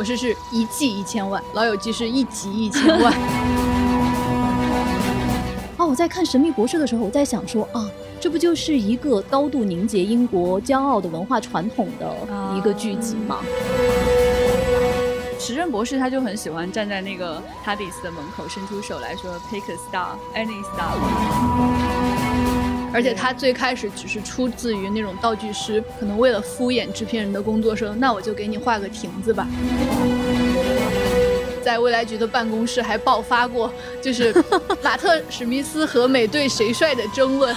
博士是一季一千万，老友记是一集一千万。啊，我在看神秘博士的时候，我在想说啊，这不就是一个高度凝结英国骄傲的文化传统的一个剧集吗？时任博士他就很喜欢站在那个哈迪斯的门口，伸出手来说 “Pick a star, any star”。而且他最开始只是出自于那种道具师，可能为了敷衍制片人的工作，说那我就给你画个亭子吧。在未来局的办公室还爆发过，就是 马特史密斯和美队谁帅的争论。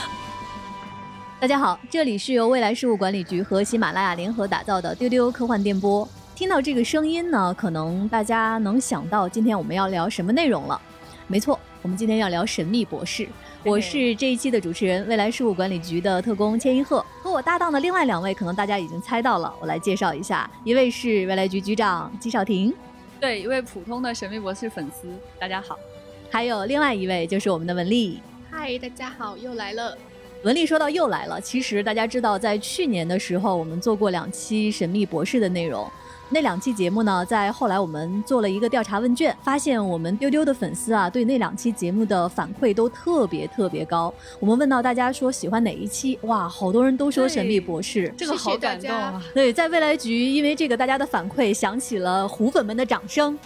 大家好，这里是由未来事务管理局和喜马拉雅联合打造的丢丢科幻电波。听到这个声音呢，可能大家能想到今天我们要聊什么内容了。没错，我们今天要聊《神秘博士》。我是这一期的主持人，未来事务管理局的特工千一鹤。和我搭档的另外两位，可能大家已经猜到了，我来介绍一下。一位是未来局局长季少廷，对，一位普通的神秘博士粉丝，大家好。还有另外一位就是我们的文丽，嗨，大家好，又来了。文丽说到又来了，其实大家知道，在去年的时候，我们做过两期神秘博士的内容。那两期节目呢，在后来我们做了一个调查问卷，发现我们丢丢的粉丝啊，对那两期节目的反馈都特别特别高。我们问到大家说喜欢哪一期，哇，好多人都说《神秘博士》，这个好感动啊！对，在未来局，因为这个大家的反馈，响起了虎粉们的掌声，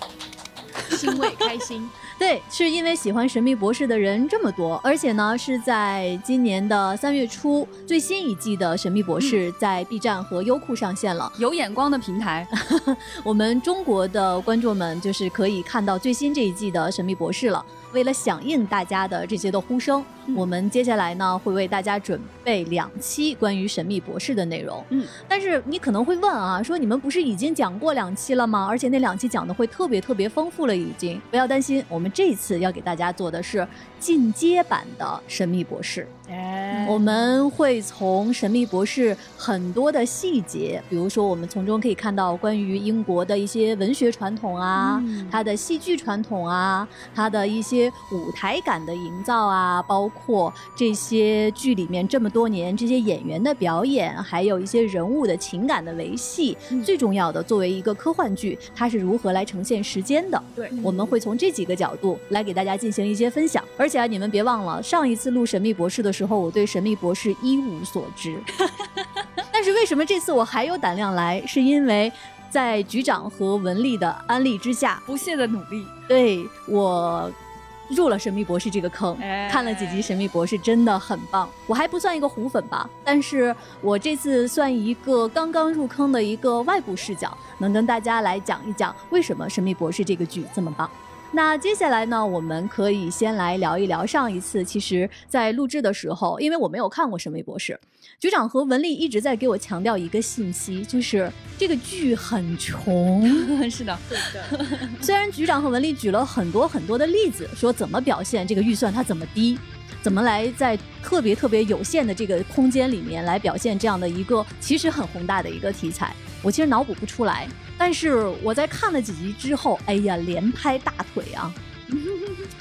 欣慰开心。对，是因为喜欢《神秘博士》的人这么多，而且呢，是在今年的三月初，最新一季的《神秘博士》在 B 站和优酷上线了，有眼光的平台。我们中国的观众们就是可以看到最新这一季的《神秘博士》了。为了响应大家的这些的呼声，我们接下来呢会为大家准备两期关于神秘博士的内容。嗯，但是你可能会问啊，说你们不是已经讲过两期了吗？而且那两期讲的会特别特别丰富了，已经不要担心，我们这次要给大家做的是进阶版的神秘博士。哎，我们会从神秘博士很多的细节，比如说我们从中可以看到关于英国的一些文学传统啊，它的戏剧传统啊，它的一些舞台感的营造啊，包括这些剧里面这么多年这些演员的表演，还有一些人物的情感的维系。最重要的，作为一个科幻剧，它是如何来呈现时间的？对，我们会从这几个角度来给大家进行一些分享。而且啊，你们别忘了上一次录神秘博士的。时候我对神秘博士一无所知，但是为什么这次我还有胆量来？是因为在局长和文丽的安利之下，不懈的努力，对我入了神秘博士这个坑，看了几集神秘博士真的很棒。我还不算一个虎粉吧，但是我这次算一个刚刚入坑的一个外部视角，能跟大家来讲一讲为什么神秘博士这个剧这么棒。那接下来呢，我们可以先来聊一聊上一次，其实在录制的时候，因为我没有看过《神秘博士》，局长和文丽一直在给我强调一个信息，就是这个剧很穷。是的，对的。虽然局长和文丽举了很多很多的例子，说怎么表现这个预算它怎么低，怎么来在特别特别有限的这个空间里面来表现这样的一个其实很宏大的一个题材，我其实脑补不出来。但是我在看了几集之后，哎呀，连拍大腿啊！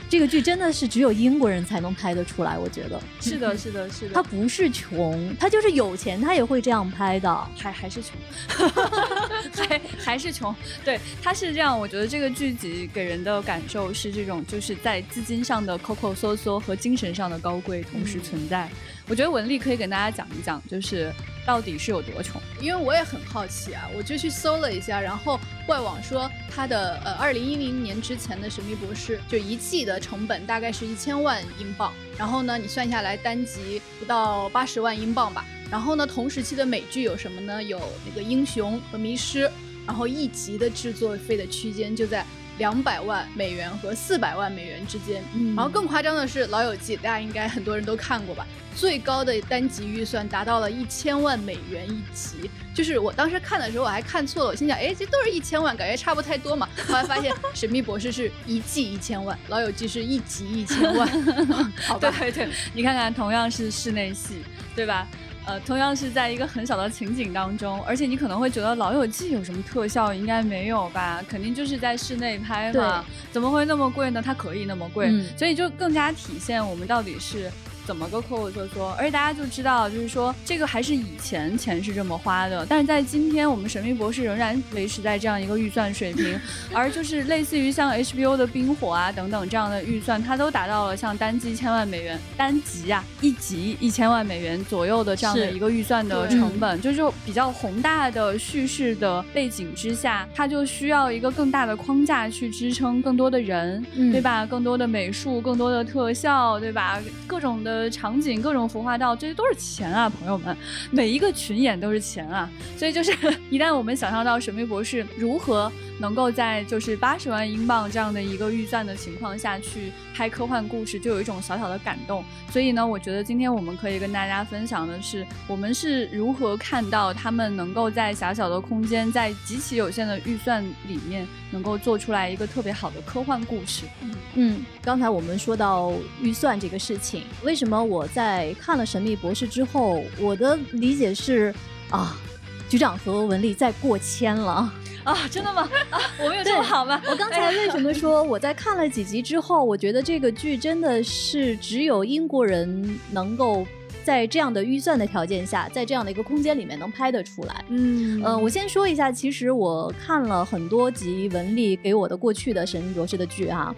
这个剧真的是只有英国人才能拍得出来，我觉得是的，是的，是的。他不是穷，他就是有钱，他也会这样拍的，还还是穷，还还是穷。对，他是这样。我觉得这个剧集给人的感受是这种，就是在资金上的抠抠缩缩和精神上的高贵同时存在。我觉得文丽可以跟大家讲一讲，就是到底是有多穷，因为我也很好奇啊，我就去搜了一下，然后外网说他的呃二零一零年之前的《神秘博士》就一季的成本大概是一千万英镑，然后呢你算下来单集不到八十万英镑吧，然后呢同时期的美剧有什么呢？有那个《英雄》和《迷失》，然后一集的制作费的区间就在。两百万美元和四百万美元之间，然后更夸张的是《老友记》，大家应该很多人都看过吧？最高的单集预算达到了一千万美元一集。就是我当时看的时候，我还看错了，我心想，哎，这都是一千万，感觉差不太多嘛。后来发现《神秘博士》是一季一千万，《老友记》是一集一千万。好吧，对对，你看看，同样是室内戏，对吧？呃，同样是在一个很小的情景当中，而且你可能会觉得《老友记》有什么特效，应该没有吧？肯定就是在室内拍嘛，怎么会那么贵呢？它可以那么贵，所以就更加体现我们到底是怎么个抠抠缩缩，而且大家就知道，就是说这个还是以前钱是这么花的，但是在今天，我们神秘博士仍然维持在这样一个预算水平，而就是类似于像 HBO 的冰火啊等等这样的预算，它都达到了像单机千万美元，单集啊一集一千万美元左右的这样的一个预算的成本，就是比较宏大的叙事的背景之下，它就需要一个更大的框架去支撑更多的人，对吧？更多的美术，更多的特效，对吧？各种的呃场景，各种服化道，这些都是钱啊，朋友们，每一个群演都是钱啊。所以就是 一旦我们想象到《神秘博士》如何能够在就是八十万英镑这样的一个预算的情况下去拍科幻故事，就有一种小小的感动。所以呢，我觉得今天我们可以跟大家分享的是，我们是如何看到他们能够在狭小的空间，在极其有限的预算里面，能够做出来一个特别好的科幻故事。嗯，刚才我们说到预算这个事情，为什么我在看了《神秘博士》之后，我的理解是啊，局长和文丽在过千了啊？真的吗？啊，我们有这么好吗？我刚才为什么说我在看了几集之后，我觉得这个剧真的是只有英国人能够在这样的预算的条件下，在这样的一个空间里面能拍得出来。嗯呃，我先说一下，其实我看了很多集文丽给我的过去的《神秘博士》的剧啊。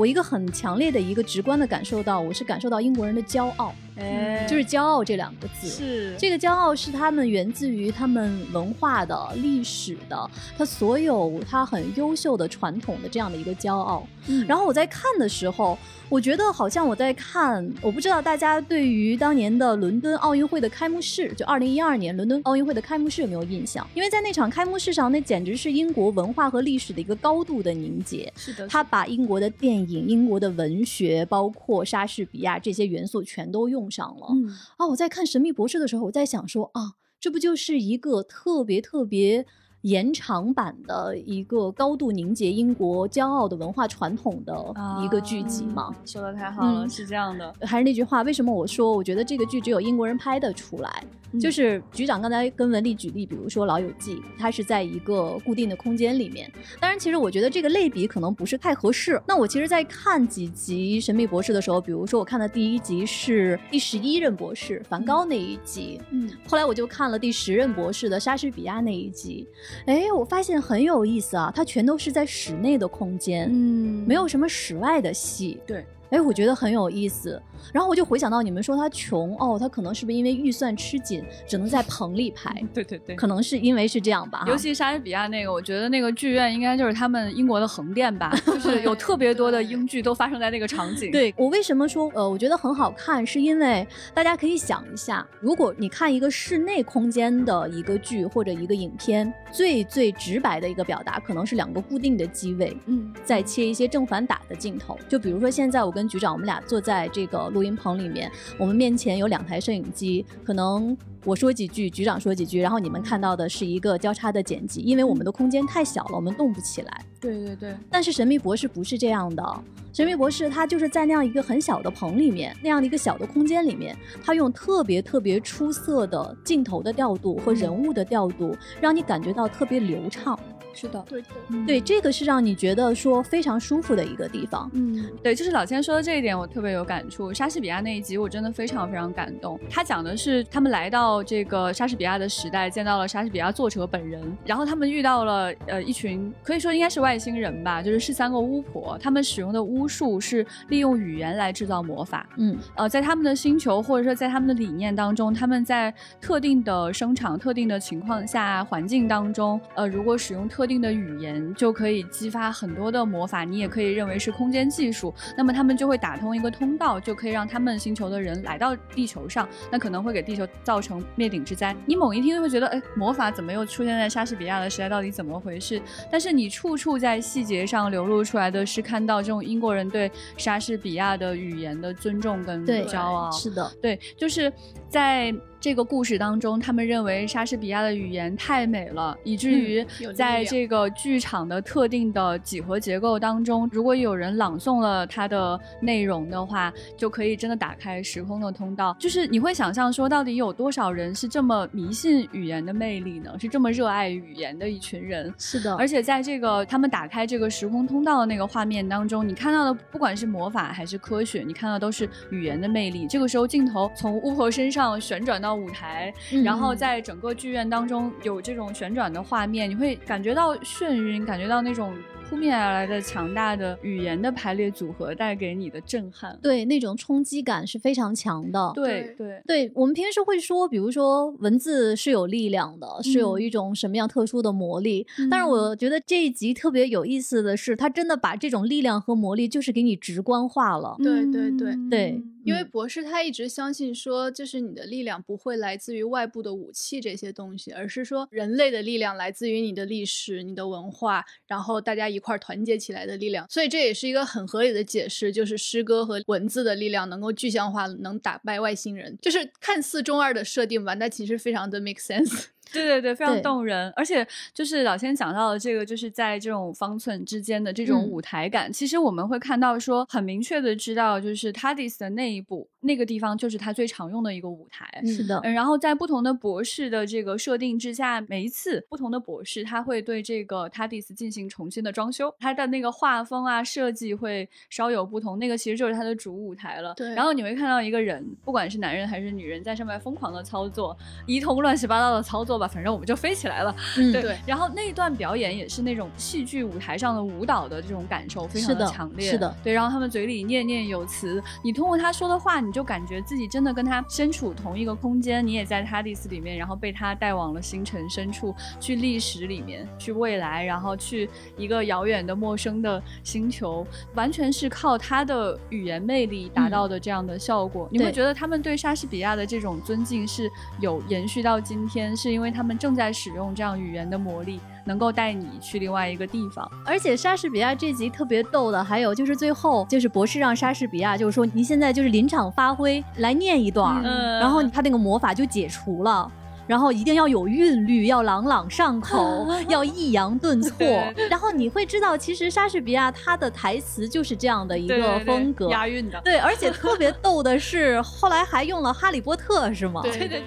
我一个很强烈的一个直观的感受到，我是感受到英国人的骄傲，哎，就是骄傲这两个字，是这个骄傲是他们源自于他们文化的历史的，他所有他很优秀的传统的这样的一个骄傲。然后我在看的时候。我觉得好像我在看，我不知道大家对于当年的伦敦奥运会的开幕式，就二零一二年伦敦奥运会的开幕式有没有印象？因为在那场开幕式上，那简直是英国文化和历史的一个高度的凝结。是的，他把英国的电影、英国的文学，包括莎士比亚这些元素全都用上了。嗯啊，我在看《神秘博士》的时候，我在想说啊，这不就是一个特别特别。延长版的一个高度凝结英国骄傲的文化传统的一个剧集嘛？说的太好了，是这样的。还是那句话，为什么我说我觉得这个剧只有英国人拍得出来？就是局长刚才跟文丽举例，比如说《老友记》，它是在一个固定的空间里面。当然，其实我觉得这个类比可能不是太合适。那我其实，在看几集《神秘博士》的时候，比如说我看的第一集是第十一任博士梵高那一集，嗯，后来我就看了第十任博士的莎士比亚那一集。哎，我发现很有意思啊，它全都是在室内的空间，嗯，没有什么室外的戏。对，哎，我觉得很有意思。然后我就回想到你们说他穷哦，他可能是不是因为预算吃紧，只能在棚里拍？对对对，可能是因为是这样吧。尤其莎士比亚那个，我觉得那个剧院应该就是他们英国的横店吧，就是有特别多的 英剧都发生在那个场景。对我为什么说呃，我觉得很好看，是因为大家可以想一下，如果你看一个室内空间的一个剧或者一个影片，最最直白的一个表达可能是两个固定的机位，嗯，再切一些正反打的镜头。就比如说现在我跟局长，我们俩坐在这个。录音棚里面，我们面前有两台摄影机，可能我说几句，局长说几句，然后你们看到的是一个交叉的剪辑，因为我们的空间太小了，我们动不起来。对对对。但是神秘博士不是这样的，神秘博士他就是在那样一个很小的棚里面，那样的一个小的空间里面，他用特别特别出色的镜头的调度和人物的调度，让你感觉到特别流畅。是的，对对，这个是让你觉得说非常舒服的一个地方。嗯，对，就是老千说的这一点，我特别有感触。莎士比亚那一集，我真的非常非常感动。他讲的是他们来到这个莎士比亚的时代，见到了莎士比亚作者本人，然后他们遇到了呃一群可以说应该是外星人吧，就是是三个巫婆，他们使用的巫术是利用语言来制造魔法。嗯，呃，在他们的星球或者说在他们的理念当中，他们在特定的声场、特定的情况下环境当中，呃，如果使用特特定的语言就可以激发很多的魔法，你也可以认为是空间技术。那么他们就会打通一个通道，就可以让他们星球的人来到地球上，那可能会给地球造成灭顶之灾。你猛一听就会觉得，哎，魔法怎么又出现在莎士比亚的时代？到底怎么回事？但是你处处在细节上流露出来的是看到这种英国人对莎士比亚的语言的尊重跟骄傲。是的，对，就是在。这个故事当中，他们认为莎士比亚的语言太美了，以至于在这个剧场的特定的几何结构当中，如果有人朗诵了它的内容的话，就可以真的打开时空的通道。就是你会想象说，到底有多少人是这么迷信语言的魅力呢？是这么热爱语言的一群人。是的，而且在这个他们打开这个时空通道的那个画面当中，你看到的不管是魔法还是科学，你看到都是语言的魅力。这个时候镜头从巫婆身上旋转到舞台，嗯然后在整个剧院当中有这种旋转的画面，你会感觉到眩晕，感觉到那种扑面而来的强大的语言的排列组合带给你的震撼。对那种冲击感是非常强的。对对对我们平时会说，比如说文字是有力量的，是有嗯一种什么样特殊的魔力。但是我觉得这一集特别有意思的是，它真的把这种力量和魔力就是给你直观化了。对对对对因为嗯博士他一直相信说，就是你的力量不会来自于外部的武器这些东西，而是说人类的力量来自于你的历史、你的文化，然后大家一块儿团结起来的力量。所以这也是一个很合理的解释，就是诗歌和文字的力量能够具象化，能打败外星人。就是看似中二的设定吧，但其实非常的 make sense。对对对，非常动人，而且就是老先讲到的这个，就是在这种方寸之间的这种嗯。舞台感，其实我们会看到说，很明确的知道，就是 TARDIS 的那一部那个地方就是他最常用的一个舞台。是的，嗯，然后在不同的博士的这个设定之下，每一次不同的博士他会对这个 TARDIS 进行重新的装修，他的那个画风啊设计会稍有不同，那个其实就是他的主舞台了。对然后你会看到一个人，不管是男人还是女人，在上面疯狂的操作，一通乱七八糟的操作吧，反正我们就飞起来了。嗯，对，对然后那一段表演也是那种戏剧舞台上的舞蹈的这种感受非常的强烈，是的对。然后他们嘴里念念有词，你通过他说的话，你就感觉自己真的跟他身处同一个空间，你也在 TARDIS 里面，然后被他带往了星辰深处，去历史里面，去未来，然后去一个遥远的陌生的星球，完全是靠他的语言魅力达到的这样的效果。你会觉得他们对莎士比亚的这种尊敬是有延续到今天，是因为他们正在使用这样语言的魔力，能够带你去另外一个地方。而且莎士比亚这集特别逗的，还有就是最后就是博士让莎士比亚就是说，您现在就是临场发挥来念一段儿，嗯然后他那个魔法就解除了。然后一定要有韵律，要朗朗上口，要抑扬顿挫。然后你会知道，其实莎士比亚他的台词就是这样的一个对对对风格。押韵的。对，而且特别逗的是，后来还用了《哈利波特》，是吗？对对对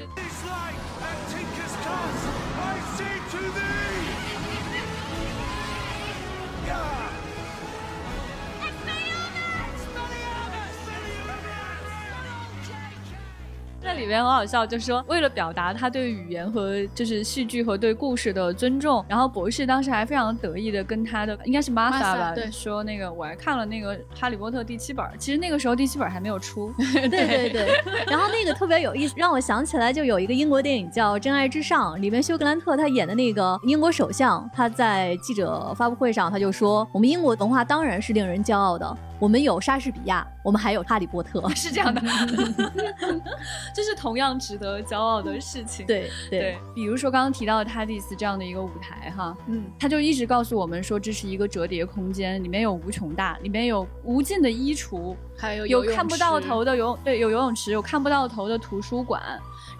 那里面很好笑，就是说为了表达他对语言和就是戏剧和对故事的尊重，然后博士当时还非常得意的跟他的应该是 Martha Martha，吧，对。说那个我还看了那个《哈利波特》第七本，其实那个时候第七本还没有出，对对对，然后那个特别有意思，让我想起来就有一个英国电影叫《真爱至上》，里面休格兰特他演的那个英国首相，他在记者发布会上他就说：“我们英国文化当然是令人骄傲的，我们有莎士比亚，我们还有哈利波特。是这样的，这是同样值得骄傲的事情。对”对对，比如说刚刚提到的 TARDIS 这样的一个舞台哈，嗯，他就一直告诉我们说这是一个折叠空间，里面有无穷大，里面有无尽的衣橱，还有有看不到头的游对有游泳池，有看不到头的图书馆，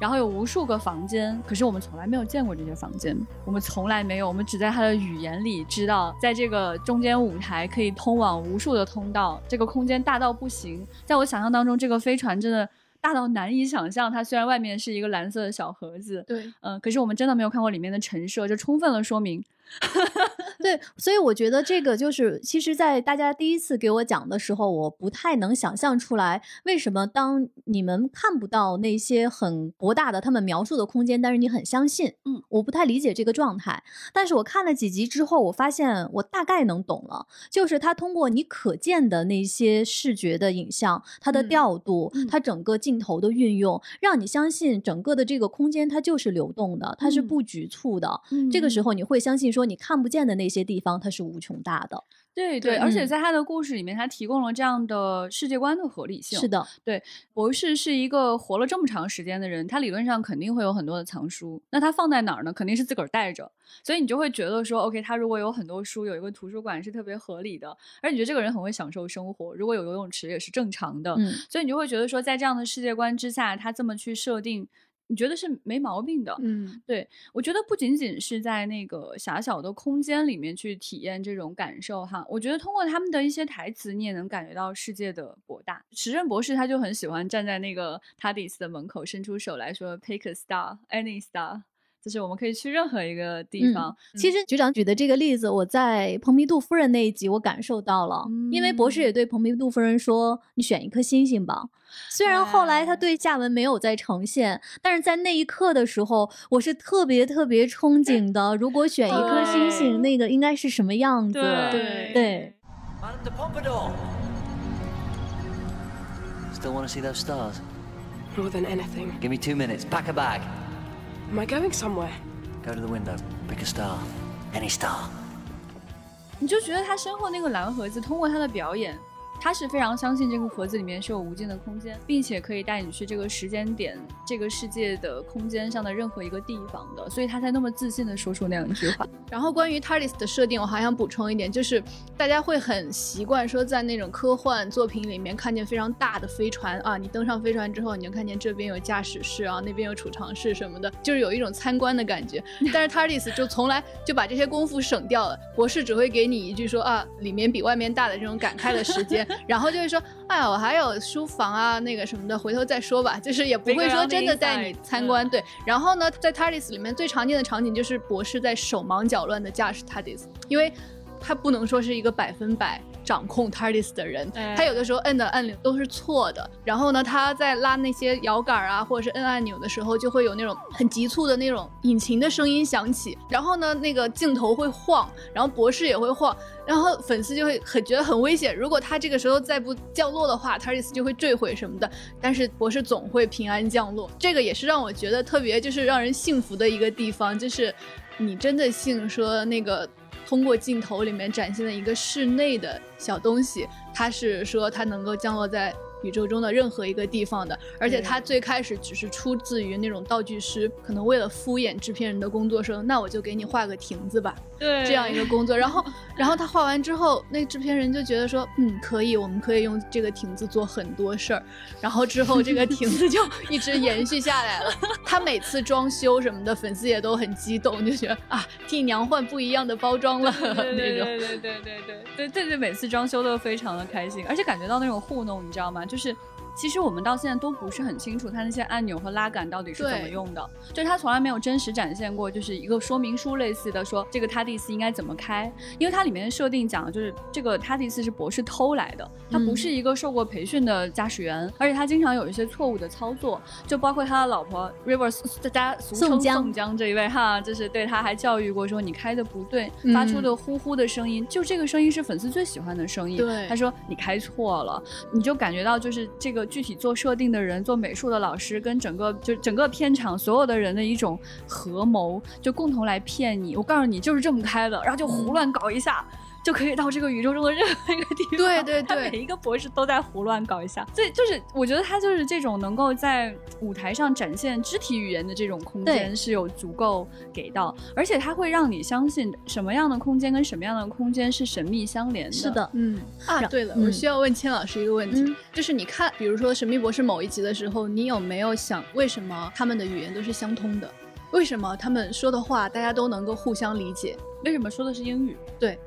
然后有无数个房间，可是我们从来没有见过这些房间，我们从来没有，我们只在他的语言里知道，在这个中间舞台可以通往无数的通道，这个空间大到不行，在我想象当中，这个飞船真的。大到难以想象，它虽然外面是一个蓝色的小盒子，对，嗯、可是我们真的没有看过里面的陈设，就充分的说明对，所以我觉得这个就是，其实，在大家第一次给我讲的时候，我不太能想象出来，为什么当你们看不到那些很博大的他们描述的空间，但是你很相信，嗯，我不太理解这个状态。但是我看了几集之后，我发现我大概能懂了，就是他通过你可见的那些视觉的影像，它的嗯调度，嗯它整个镜头的运用，让你相信整个的这个空间它就是流动的，它是嗯不局促的。这个时候你会相信说，你看不见的那些地方它是无穷大的。对对，而且嗯在他的故事里面，他提供了这样的世界观的合理性。是的，对博士是一个活了这么长时间的人，他理论上肯定会有很多的藏书。那他放在哪儿呢？肯定是自个儿带着。所以你就会觉得说，OK，他如果有很多书，有一个图书馆是特别合理的，而你觉得这个人很会享受生活。如果有游泳池也是正常的。嗯，所以你就会觉得说，在这样的世界观之下，他这么去设定。你觉得是没毛病的。嗯，对，我觉得不仅仅是在那个狭小的空间里面去体验这种感受哈，我觉得通过他们的一些台词，你也能感觉到世界的博大。时任博士他就很喜欢站在那个 TARDIS 的门口，伸出手来说 “Pick a star, any star”，就是我们可以去任何一个地嗯方。其实局长举的这个例子，我在蓬皮杜夫人那一集我感受到了，因为博士也对蓬皮杜夫人说：“你选一颗星星吧。”虽然后来他哎对下文没有再呈现，但是在那一刻的时候，我是特别特别憧憬的。如果选一颗星星，对那个应该是什么样子？对对! Still want to see those stars? More than anything. Give me two minutes. Pack a bag. Am I going somewhere? Go to the window. Pick a star. Any star. 你就觉得他身后那个蓝盒子，通过他的表演，他是非常相信这个盒子里面是有无尽的空间，并且可以带你去这个时间点、这个世界的空间上的任何一个地方的，所以他才那么自信的说出那样一句话。然后关于 TARDIS 的设定，我还想补充一点，就是大家会很习惯说，在那种科幻作品里面看见非常大的飞船啊，你登上飞船之后，你就看见这边有驾驶室啊，那边有储藏室什么的，就是有一种参观的感觉。但是 TARDIS 就从来就把这些功夫省掉了，博士只会给你一句说啊，里面比外面大的这种感慨的时间，然后就会说，哎呀，我还有书房啊，那个什么的，回头再说吧，就是也不会说真的带你参观。对，然后呢，在 TARDIS 里面最常见的场景就是博士在手忙脚乱的驾驶 TARDIS，因为他不能说是一个百分百掌控 TARDIS 的人，哎他有的时候摁的按钮都是错的。然后呢，他在拉那些摇杆啊，或者是摁按钮的时候，就会有那种很急促的那种引擎的声音响起。然后呢，那个镜头会晃，然后博士也会晃，然后粉丝就会很觉得很危险。如果他这个时候再不降落的话，TARDIS 就会坠毁什么的。但是博士总会平安降落，这个也是让我觉得特别就是让人幸福的一个地方，就是你真的信说那个通过镜头里面展现的一个室内的小东西，它是说它能够降落在。宇宙中的任何一个地方的，而且它最开始只是出自于那种道具师，可能为了敷衍制片人的工作说，那我就给你画个亭子吧，对这样一个工作。然后，然后他画完之后，那制片人就觉得说，嗯，可以，我们可以用这个亭子做很多事儿。然后之后这个亭子就 一直延续下来了。他每次装修什么的，粉丝也都很激动，就觉得啊，替娘换不一样的包装了对 那种。对对对对对对对对对，每次装修都非常的开心，而且感觉到那种糊弄，你知道吗？就是。其实我们到现在都不是很清楚它那些按钮和拉杆到底是怎么用的，就是它从来没有真实展现过，就是一个说明书类似的说这个 TARDIS 应该怎么开，因为它里面的设定讲的就是这个 TARDIS 是博士偷来的，他不是一个受过培训的驾驶员，而且他经常有一些错误的操作，就包括他的老婆 Rivers，大家俗称宋江宋江这一位哈，就是对他还教育过说你开的不对，嗯发出的呼呼的声音，就这个声音是粉丝最喜欢的声音。对。他说你开错了，你就感觉到就是这个具体做设定的人、做美术的老师跟整个就整个片场所有的人的一种合谋，就共同来骗你。我告诉你就是这么开的，然后就胡乱搞一下。就可以到这个宇宙中的任何一个地方。对对 他对每一个博士都在胡乱搞一下。所以就是，我觉得他就是这种能够在舞台上展现肢体语言的这种空间是有足够给到，而且他会让你相信什么样的空间跟什么样的空间是神秘相连的。是的，嗯啊，对了，嗯我需要问千老师一个问题，嗯就是你看，比如说《神秘博士》某一集的时候，你有没有想，为什么他们的语言都是相通的？为什么他们说的话大家都能够互相理解？为什么说的是英语？对，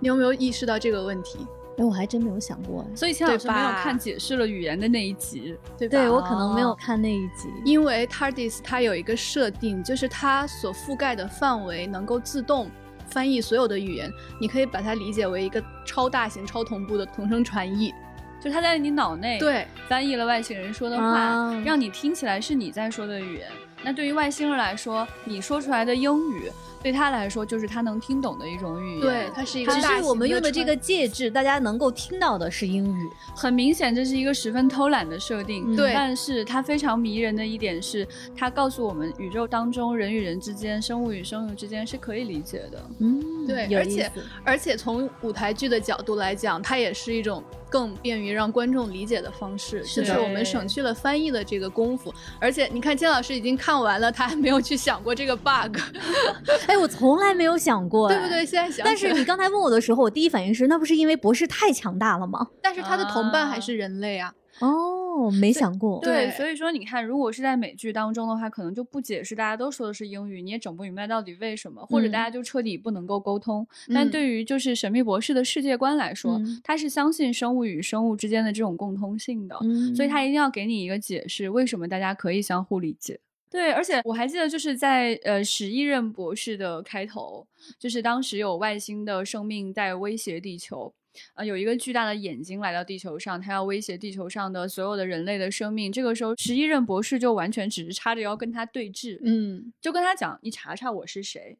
你有没有意识到这个问题？哎，我还真没有想过哎。所以钱老师没有看解释了语言的那一集。对吧？对我可能没有看那一集，因为 TARDIS 它有一个设定，就是它所覆盖的范围能够自动翻译所有的语言，你可以把它理解为一个超大型、超同步的同声传译。就它在你脑内对翻译了外星人说的话，啊让你听起来是你在说的语言。那对于外星人来说，你说出来的英语对他来说就是他能听懂的一种语言。对，它是一个只是我们用的这个介质，大家能够听到的是英语。很明显，这是一个十分偷懒的设定。嗯对但是它非常迷人的一点是，它告诉我们宇宙当中人与人之间、生物与生物之间是可以理解的。嗯，对而且。而且从舞台剧的角度来讲，它也是一种更便于让观众理解的方式，是就是我们省去了翻译的这个功夫。而且你看，金老师已经看完了，他还没有去想过这个 bug，哎，我从来没有想过，对不对？？现在想，但是你刚才问我的时候，我第一反应是，那不是因为博士太强大了吗？但是他的同伴还是人类啊。哦，没想过。对，对所以说你看，如果是在美剧当中的话，可能就不解释，大家都说的是英语，你也整不明白到底为什么，或者大嗯家就彻底不能够沟通。但嗯对于就是神秘博士的世界观来说，嗯他是相信生物与生物之间的这种共通性的，嗯所以他一定要给你一个解释，为什么大家可以相互理解。对，而且我还记得，就是在呃十一任博士的开头，就是当时有外星的生命在威胁地球，呃，有一个巨大的眼睛来到地球上，它要威胁地球上的所有的人类的生命。这个时候，十一任博士就完全只是叉着腰跟他对峙，嗯，就跟他讲：“你查查我是谁。”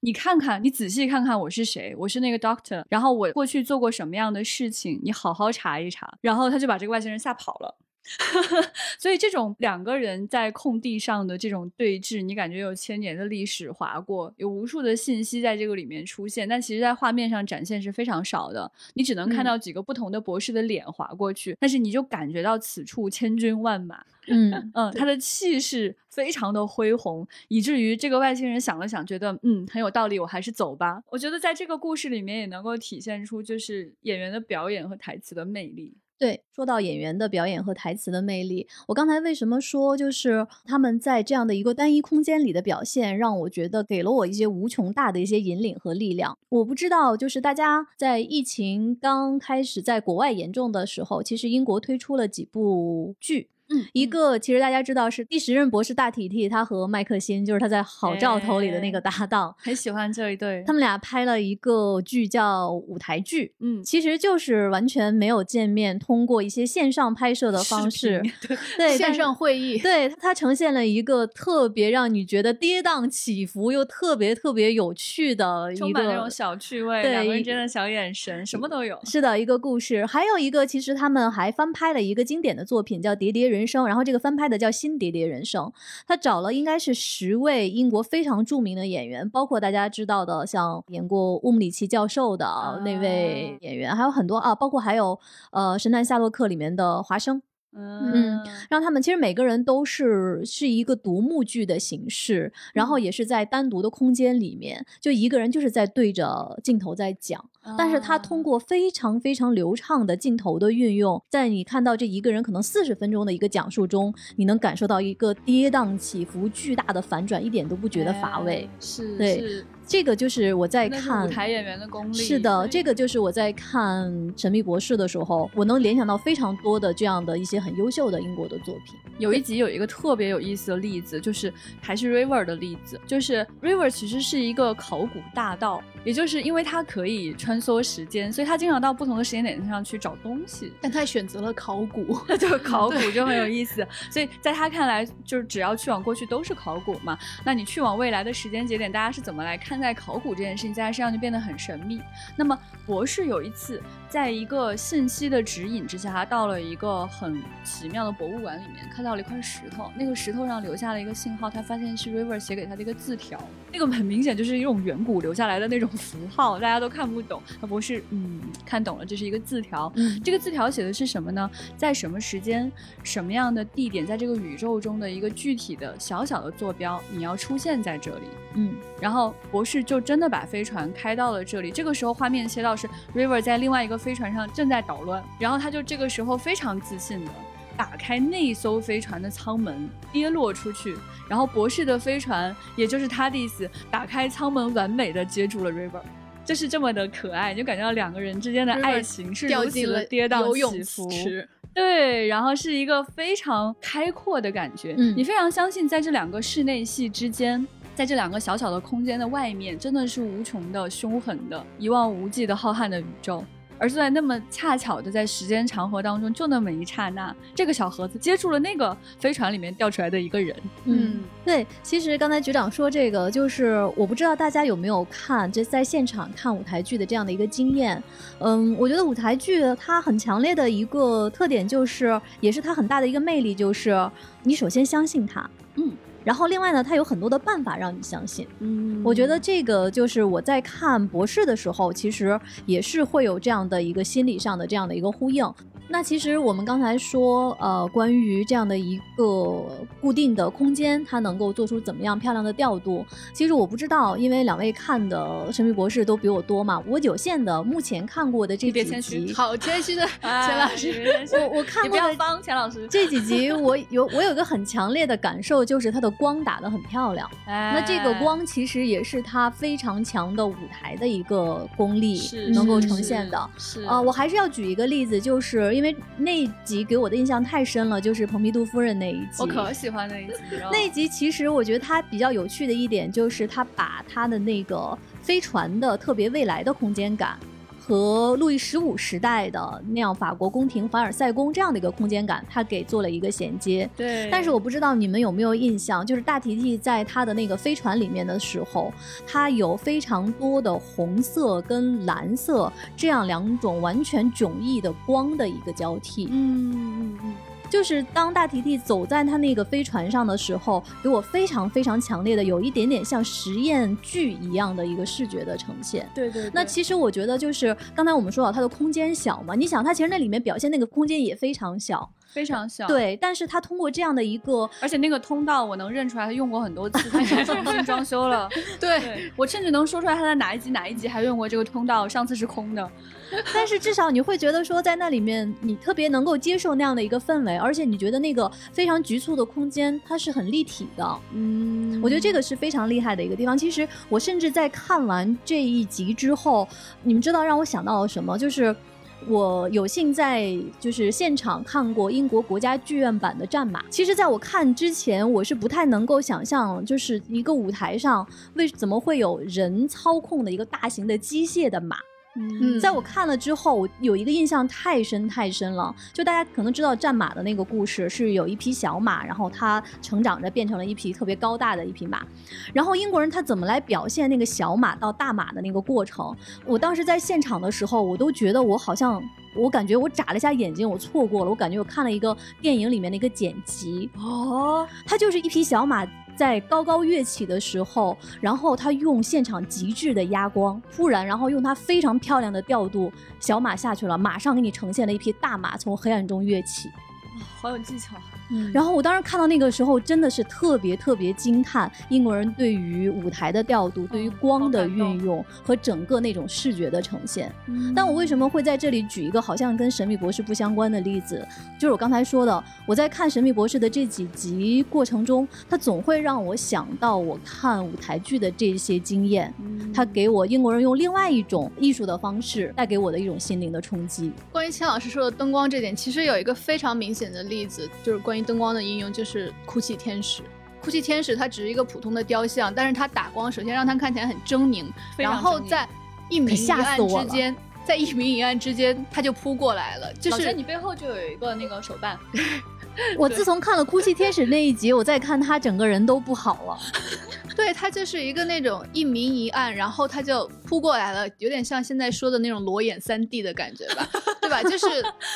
你看看，你仔细看看我是谁，我是那个 doctor，然后我过去做过什么样的事情，你好好查一查。然后他就把这个外星人吓跑了。所以这种两个人在空地上的这种对峙，你感觉有千年的历史划过，有无数的信息在这个里面出现，但其实在画面上展现是非常少的，你只能看嗯到几个不同的博士的脸划过去，但是你就感觉到此处千军万马，嗯嗯，他的气势非常的恢宏，以至于这个外星人想了想，觉得嗯很有道理，我还是走吧。我觉得在这个故事里面也能够体现出就是演员的表演和台词的魅力。对，说到演员的表演和台词的魅力，我刚才为什么说就是他们在这样的一个单一空间里的表现，让我觉得给了我一些无穷大的一些引领和力量。我不知道，就是大家在疫情刚开始在国外严重的时候，其实英国推出了几部剧。嗯一个其实大家知道是第十任博士大体体，他和麦克辛，就是他在《好兆头》里的那个搭档，很喜欢这一对，他们俩拍了一个剧叫舞台剧，嗯其实就是完全没有见面，通过一些线上拍摄的方式，对线上会议，对它呈现了一个特别让你觉得跌宕起伏又特别特别有趣的一充满那种。小趣味，对两个人一之间的小眼神，什么都有。是的，一个故事，还有一个，其实他们还翻拍了一个经典的作品，叫《叠叠人生》，然后这个翻拍的叫《新叠叠人生》，他找了应该是十位英国非常著名的演员，包括大家知道的，像演过乌姆里奇教授的那位演员，还有很多啊，包括还有呃《神探夏洛克》里面的华生，嗯，让他们其实每个人都是是一个独幕剧的形式，然后也是在单独的空间里面，就一个人就是在对着镜头在讲，但是他通过非常非常流畅的镜头的运用，在你看到这一个人可能四十分钟的一个讲述中，你能感受到一个跌宕起伏、巨大的反转，一点都不觉得乏味。哎是对是这个就是我在看舞台演员的功力。是的，这个就是我在看《神秘博士》的时候，我能联想到非常多的这样的一些很优秀的英国的作品。有一集有一个特别有意思的例子，就是还是 River 的例子，就是 River 其实是一个考古大盗，也就是因为他可以穿梭时间，所以他经常到不同的时间点上去找东西。但他选择了考古，就 考古就很有意思，所以在他看来，就是只要去往过去都是考古嘛。那你去往未来的时间节点，大家是怎么来看待考古这件事情，在他身上就变得很神秘。那么博士有一次，在一个信息的指引之下，他到了一个很奇妙的博物馆里面，看到了一块石头，那个石头上留下了一个信号，他发现是 River 写给他的一个字条，那个很明显就是一种远古留下来的那种符号，大家都看不懂。他博士嗯看懂了，这是一个字条，嗯这个字条写的是什么呢？在什么时间、什么样的地点，在这个宇宙中的一个具体的小小的坐标，你要出现在这里。嗯然后博士就真的把飞船开到了这里。这个时候画面切到是 River 在另外一个飞船上正在捣乱，然后他就这个时候非常自信的打开那艘飞船的舱门，跌落出去。然后博士的飞船，也就是 TARDIS，打开舱门，完美的接住了 River。就是这么的可爱，就感觉到两个人之间的爱情是如此掉进了的跌宕起伏。对，然后是一个非常开阔的感觉。嗯你非常相信，在这两个室内戏之间，在这两个小小的空间的外面，真的是无穷的、凶狠的、一望无际的浩瀚的宇宙。而就在那么恰巧的在时间长河当中，就那么一刹那，这个小盒子接住了那个飞船里面掉出来的一个人。嗯，对，其实刚才局长说这个，就是我不知道大家有没有看这在现场看舞台剧的这样的一个经验。嗯，我觉得舞台剧它很强烈的一个特点就是，也是它很大的一个魅力，就是你首先相信它，嗯，然后另外呢，他有很多的办法让你相信。嗯我觉得这个就是我在看博士的时候，其实也是会有这样的一个心理上的这样的一个呼应。那其实我们刚才说，呃，关于这样的一个固定的空间，它能够做出怎么样漂亮的调度？其实我不知道，因为两位看的《神秘博士》都比我多嘛。我有限的目前看过的这几集，好谦虚的 哎 钱老师，我我看不过的要帮钱老师。这几集，我有我有一个很强烈的感受，就是它的光打得很漂亮。那这个哎光其实也是它非常强的舞台的一个功力能够呈现的。是啊、我还是要举一个例子，就是因为那集给我的印象太深了，就是蓬皮杜夫人那一集。我可喜欢那一集了。那一集其实我觉得它比较有趣的一点，就是它把它的那个飞船的特别未来的空间感。和路易十五时代的那样法国宫廷凡尔赛宫这样的一个空间感，它给做了一个衔接。对，但是我不知道你们有没有印象，就是大提提在他的那个飞船里面的时候，它有非常多的红色跟蓝色这样两种完全迥异的光的一个交替。嗯嗯嗯，就是当大提提走在他那个飞船上的时候，给我非常非常强烈的，有一点点像实验剧一样的一个视觉的呈现。对对。那其实我觉得，就是刚才我们说到它的空间小嘛，你想它其实那里面表现那个空间也非常小，非常小。。对，但是它通过这样的一个而且那个通道我能认出来，他用过很多次，他已经重新装修了。对，对我甚至能说出来他在哪一集哪一集还用过这个通道，上次是空的。但是至少你会觉得说，在那里面你特别能够接受那样的一个氛围，而且你觉得那个非常局促的空间它是很立体的。嗯我觉得这个是非常厉害的一个地方。其实我甚至在看完这一集之后，你们知道让我想到了什么？就是我有幸在就是现场看过英国国家剧院版的《战马》。其实，在我看之前，我是不太能够想象，就是一个舞台上为怎么会有人操控的一个大型的机械的马。嗯在我看了之后，我有一个印象太深太深了。就大家可能知道战马的那个故事，是有一匹小马，然后它成长着变成了一匹特别高大的一匹马。然后英国人他怎么来表现那个小马到大马的那个过程？我当时在现场的时候，我都觉得我好像。我感觉我眨了一下眼睛，我错过了。我感觉我看了一个电影里面的一个剪辑，哦，它就是一匹小马在高高跃起的时候，然后他用现场极致的压光，突然，然后用他非常漂亮的调度，小马下去了，马上给你呈现了一匹大马从黑暗中跃起。好有技巧。然后我当时看到那个时候，真的是特别特别惊叹英国人对于舞台的调度、对于光的运用和整个那种视觉的呈现。但我为什么会在这里举一个好像跟《神秘博士》不相关的例子？就是我刚才说的，我在看《神秘博士》的这几集过程中，它总会让我想到我看舞台剧的这些经验，它给我英国人用另外一种艺术的方式带给我的一种心灵的冲击。关于钱老师说的灯光这点，其实有一个非常明显的例子，就是关于灯光的应用，就是哭泣天使。哭泣天使它只是一个普通的雕像，但是它打光，首先让它看起来很狰狞，狰狞然后在一明一暗之间，在一明一暗之间，他就扑过来了，就是老师你背后就有一个那个手办，我自从看了《哭泣天使》那一集，我再看他整个人都不好了。对，他就是一个那种一明一暗，然后他就扑过来了，有点像现在说的那种裸眼三 D 的感觉吧，对吧？就是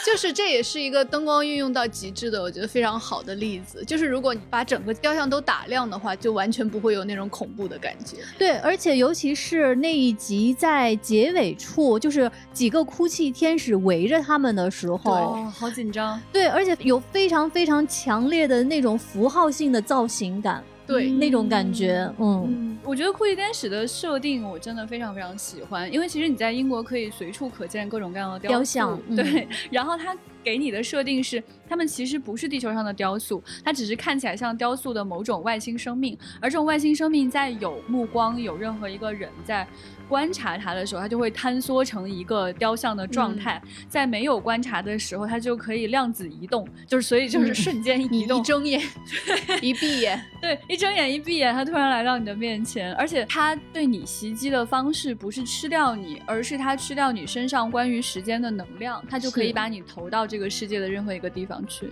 就是这也是一个灯光运用到极致的，我觉得非常好的例子。就是如果你把整个雕像都打亮的话，就完全不会有那种恐怖的感觉。对，而且尤其是那一集在结尾处，就是几个哭泣天使围着他们的时候，哦，好紧张。对，而且有非常非常强烈的那种符号性的造型感，对，那种感觉，嗯，嗯，我觉得酷艺天使的设定我真的非常非常喜欢，因为其实你在英国可以随处可见各种各样的雕塑像嗯。对，然后它给你的设定是，他们其实不是地球上的雕塑，它只是看起来像雕塑的某种外星生命，而这种外星生命在有目光、有任何一个人在观察它的时候，它就会坍缩成一个雕像的状态；在没有观察的时候，它就可以量子移动，就是所以就是瞬间移动一。睁眼，一闭眼，对，一睁眼一闭眼，它突然来到你的面前，而且它对你袭击的方式不是吃掉你，而是它吃掉你身上关于时间的能量，它就可以把你投到这个世界的任何一个地方去。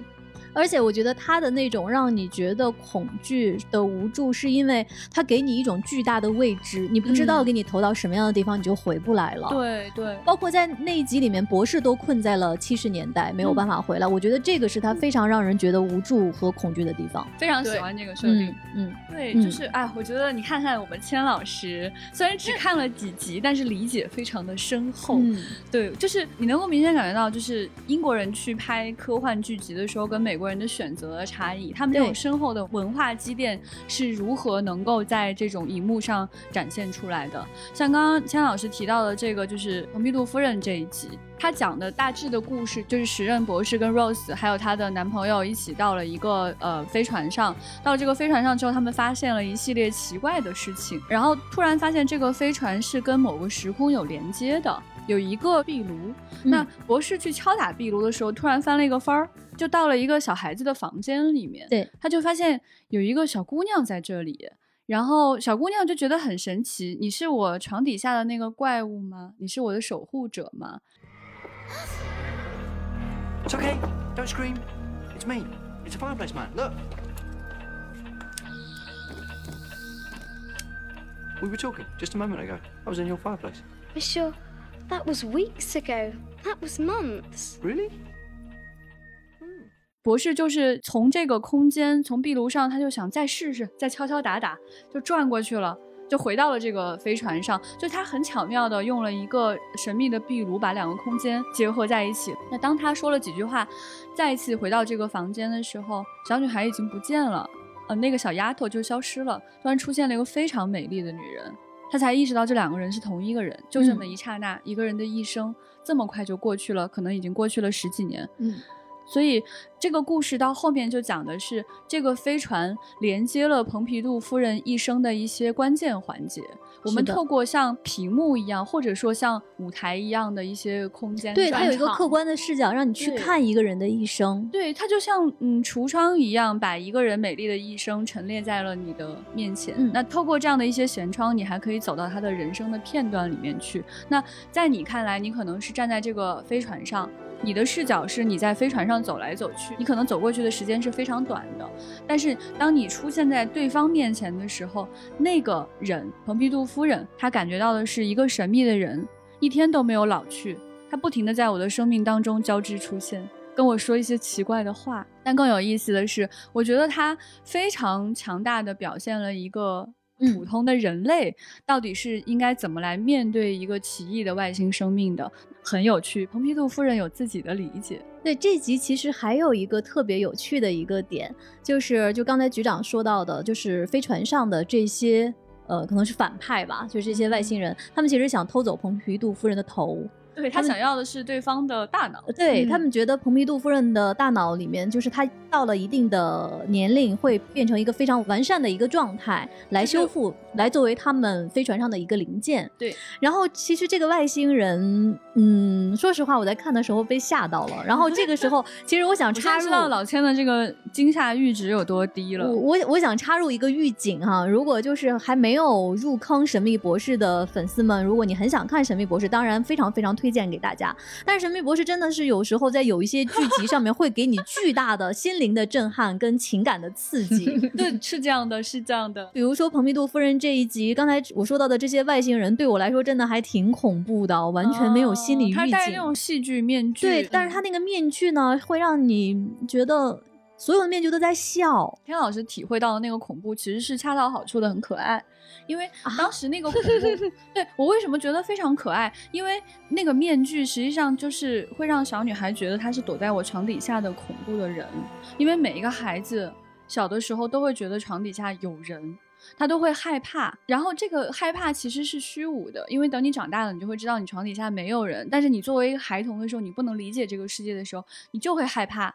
而且我觉得他的那种让你觉得恐惧的无助，是因为他给你一种巨大的未知，你不知道嗯给你投到什么样的地方，你就回不来了。。对对，包括在那一集里面，博士都困在了七十年代，没有办法回来。我觉得这个是他非常让人觉得无助和恐惧的地方。非常喜欢这个设定嗯。嗯，对，嗯就是哎，我觉得你看看我们千老师，虽然只看了几集，但是理解非常的深厚。嗯对，就是你能够明显感觉到，就是英国人去拍科幻剧集的时候，跟美国人的选择的差异，他们这种对深厚的文化积淀是如何能够在这种荧幕上展现出来的。像刚刚千老师提到的这个，就是蓬皮杜夫人这一集，他讲的大致的故事就是时任博士跟 Rose 还有她的男朋友一起到了一个呃飞船上，到了这个飞船上之后，他们发现了一系列奇怪的事情，然后突然发现这个飞船是跟某个时空有连接的，有一个壁炉。那博士去敲打壁炉的时候，突然翻了一个翻儿，就到了一个小孩子的房间里面。对，他就发现有一个小姑娘在这里。然后小姑娘就觉得很神奇，你是我床底下的那个怪物吗？你是我的守护者吗？It's okay. Don't scream. It's me. It's a fireplace man. Look. We were talking just a moment ago. I was in your fireplace. Monsieur, that was weeks ago. That was months. Really? 博士就是从这个空间，从壁炉上，他就想再试试，再敲敲打打，就转过去了，就回到了这个飞船上。就他很巧妙的用了一个神秘的壁炉，把两个空间结合在一起。那当他说了几句话，再一次回到这个房间的时候，小女孩已经不见了，呃，那个小丫头就消失了，突然出现了一个非常美丽的女人。他才意识到这两个人是同一个人，就这么一刹那，一个人的一生这么快就过去了，可能已经过去了十几年。嗯，所以这个故事到后面就讲的是这个飞船连接了蓬皮杜夫人一生的一些关键环节。我们透过像屏幕一样，或者说像舞台一样的一些空间，对，它有一个客观的视角，让你去看一个人的一生。对，它就像嗯橱窗一样，把一个人美丽的一生陈列在了你的面前。嗯那透过这样的一些舷窗，你还可以走到他的人生的片段里面去。那在你看来，你可能是站在这个飞船上。你的视角是你在飞船上走来走去，你可能走过去的时间是非常短的，但是当你出现在对方面前的时候，那个人蓬皮杜夫人，她感觉到的是一个神秘的人，一天都没有老去，他不停的在我的生命当中交织出现，跟我说一些奇怪的话。但更有意思的是，我觉得他非常强大的表现了一个普通的人类到底是应该怎么来面对一个奇异的外星生命的，很有趣。蓬皮杜夫人有自己的理解。对这集其实还有一个特别有趣的一个点，就是就刚才局长说到的，就是飞船上的这些呃，可能是反派吧，就是这些外星人，他们其实想偷走蓬皮杜夫人的头。对他想要的是对方的大脑，对、嗯他们觉得蓬皮杜夫人的大脑里面，就是他到了一定的年龄，会变成一个非常完善的一个状态，来修复，来作为他们飞船上的一个零件。对，然后其实这个外星人，嗯，说实话，我在看的时候被吓到了。然后这个时候，其实我想插入老千的这个惊吓阈值有多低了。我我我想插入一个预警哈，如果就是还没有入坑《神秘博士》的粉丝们，如果你很想看《神秘博士》，当然非常非常推荐给大家。但是《神秘博士》真的是有时候在有一些剧集上面会给你巨大的心灵的震撼跟情感的刺激。对，是这样的，是这样的。比如说蓬皮杜夫人这一集，刚才我说到的这些外星人，对我来说真的还挺恐怖的，完全没有心理预警。他戴那种戏剧面具，对，但是他那个面具呢，会让你觉得所有的面具都在笑。天老师体会到的那个恐怖，其实是恰到好处的，很可爱。因为啊当时那个恐怖，对我为什么觉得非常可爱？因为那个面具实际上就是会让小女孩觉得她是躲在我床底下的恐怖的人。因为每一个孩子小的时候都会觉得床底下有人，他都会害怕。然后这个害怕其实是虚无的，因为等你长大了，你就会知道你床底下没有人。但是你作为一个孩童的时候，你不能理解这个世界的时候，你就会害怕。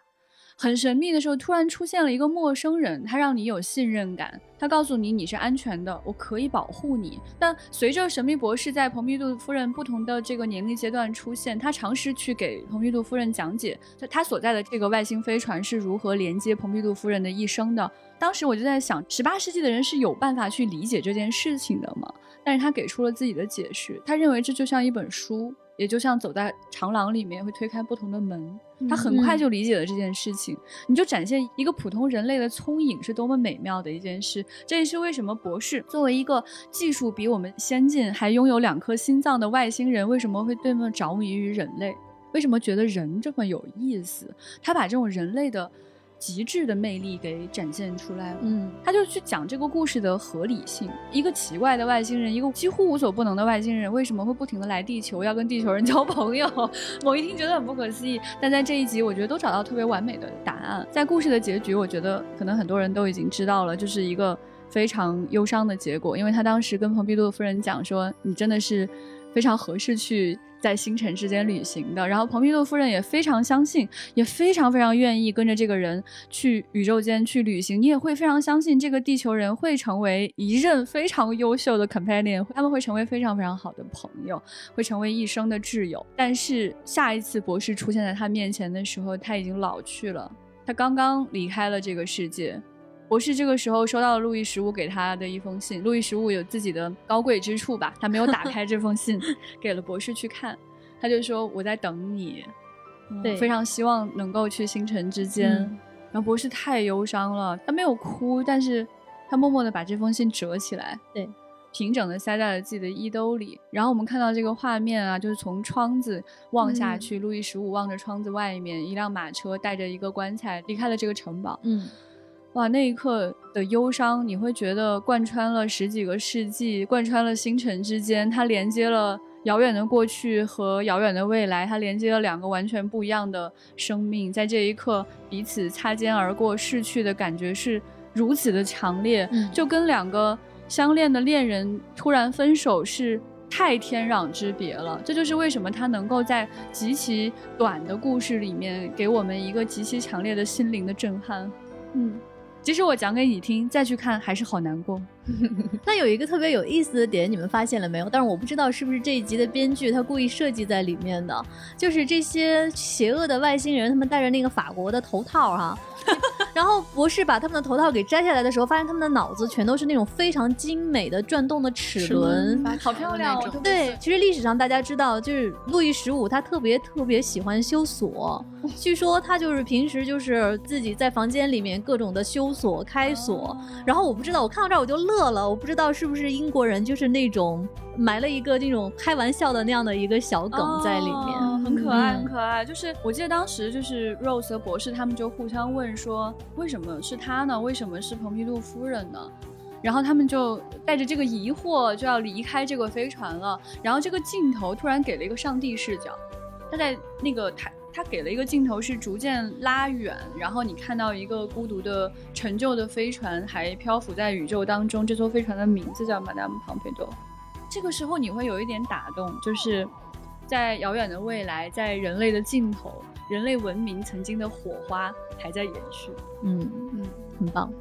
很神秘的时候，突然出现了一个陌生人，他让你有信任感，他告诉你你是安全的，我可以保护你。但随着神秘博士在蓬皮杜夫人不同的这个年龄阶段出现，他尝试去给蓬皮杜夫人讲解他他所在的这个外星飞船是如何连接蓬皮杜夫人的一生的。当时我就在想，十八世纪的人是有办法去理解这件事情的吗？但是他给出了自己的解释，他认为这就像一本书，也就像走在长廊里面会推开不同的门。他很快就理解了这件事情，你就展现一个普通人类的聪颖是多么美妙的一件事。这也是为什么博士作为一个技术比我们先进，还拥有两颗心脏的外星人，为什么会这么着迷于人类？为什么觉得人这么有意思？他把这种人类的。极致的魅力给展现出来了。嗯，他就去讲这个故事的合理性。一个奇怪的外星人，一个几乎无所不能的外星人，为什么会不停的来地球，要跟地球人交朋友？某一听觉得很不可思议，但在这一集，我觉得都找到特别完美的答案。在故事的结局，我觉得可能很多人都已经知道了，就是一个非常忧伤的结果。因为他当时跟蓬皮杜夫人讲说：“你真的是非常合适去。”在星辰之间旅行的，然后蓬皮杜夫人也非常相信，也非常非常愿意跟着这个人去宇宙间去旅行。你也会非常相信这个地球人会成为一任非常优秀的 companion，他们会成为非常非常好的朋友，会成为一生的挚友。但是下一次博士出现在他面前的时候，他已经老去了，他刚刚离开了这个世界。博士这个时候收到了路易十五给他的一封信，路易十五有自己的高贵之处吧，他没有打开这封信，给了博士去看，他就说我在等你，对非常希望能够去星辰之间。嗯然后博士太忧伤了，他没有哭，但是他默默的把这封信折起来，对，平整的塞在了自己的衣兜里。然后我们看到这个画面啊，就是从窗子望下嗯去，路易十五望着窗子外面，一辆马车带着一个棺材离开了这个城堡。嗯，哇，那一刻的忧伤，你会觉得贯穿了十几个世纪，贯穿了星辰之间，它连接了遥远的过去和遥远的未来，它连接了两个完全不一样的生命，在这一刻彼此擦肩而过，逝去的感觉是如此的强烈，嗯就跟两个相恋的恋人突然分手是。太天壤之别了，这就是为什么他能够在极其短的故事里面给我们一个极其强烈的心灵的震撼。嗯，即使我讲给你听，再去看还是好难过。那有一个特别有意思的点，你们发现了没有？但是我不知道是不是这一集的编剧他故意设计在里面的，就是这些邪恶的外星人，他们戴着那个法国的头套哈、然后博士把他们的头套给摘下来的时候，发现他们的脑子全都是那种非常精美的转动的齿轮。好漂亮哦！对，其实历史上大家知道，就是路易十五他特别特别喜欢修锁，据说他就是平时就是自己在房间里面各种的修锁、开锁。然后我不知道，我看到这儿我就乐了，我不知道是不是英国人就是那种埋了一个那种开玩笑的那样的一个小梗在里面，哦很可爱，嗯很可爱。就是我记得当时就是 Rose 和博士他们就互相问说，为什么是他呢？为什么是蓬皮杜夫人呢？然后他们就带着这个疑惑就要离开这个飞船了。然后这个镜头突然给了一个上帝视角，他在那个他他给了一个镜头是逐渐拉远，然后你看到一个孤独的陈旧的飞船还漂浮在宇宙当中，这艘飞船的名字叫 Madame Pompidou。这个时候你会有一点打动，就是在遥远的未来，在人类的尽头，人类文明曾经的火花还在延续。嗯嗯，很棒。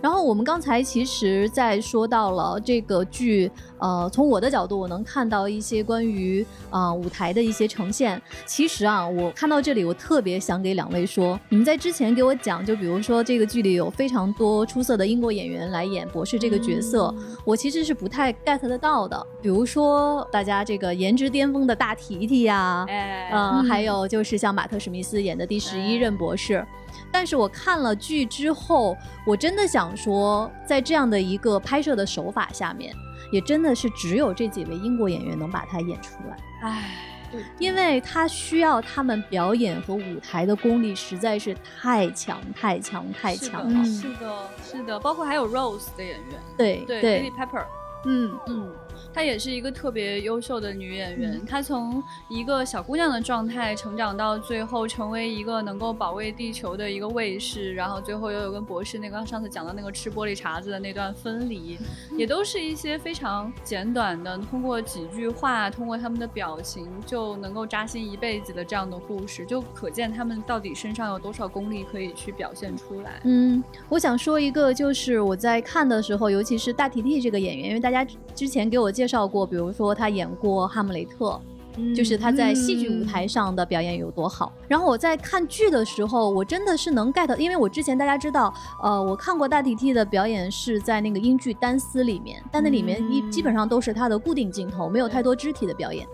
然后我们刚才其实，在说到了这个剧，呃，从我的角度，我能看到一些关于啊、呃舞台的一些呈现。其实啊，我看到这里，我特别想给两位说，你们在之前给我讲，就比如说这个剧里有非常多出色的英国演员来演博士这个角色，我其实是不太 get 得到的。比如说大家这个颜值巅峰的大提提呀、哎，呃，还有就是像马特·史密斯演的第十一任博士。但是我看了剧之后，我真的想说，在这样的一个拍摄的手法下面，也真的是只有这几位英国演员能把它演出来，哎，因为他需要他们表演和舞台的功力实在是太强、太强、太强。了。是的，是的，包括还有 Rose 的演员，对对对。Lily Pepper，嗯，嗯，她也是一个特别优秀的女演员。她从一个小姑娘的状态成长到最后，成为一个能够保卫地球的一个卫士，然后最后又有跟博士那个上次讲到那个吃玻璃碴子的那段分离，也都是一些非常简短的，通过几句话，通过他们的表情就能够扎心一辈子的这样的故事，就可见他们到底身上有多少功力可以去表现出来。嗯，我想说一个，就是我在看的时候，尤其是大提提这个演员，因为大家之前给我介绍过，比如说他演过《哈姆雷特》。就是他在戏剧舞台上的表演有多好。然后我在看剧的时候，我真的是能 get，因为我之前大家知道，呃，我看过大提提的表演是在那个英剧《单丝》里面，但那里面一基本上都是他的固定镜头，没有太多肢体的表演。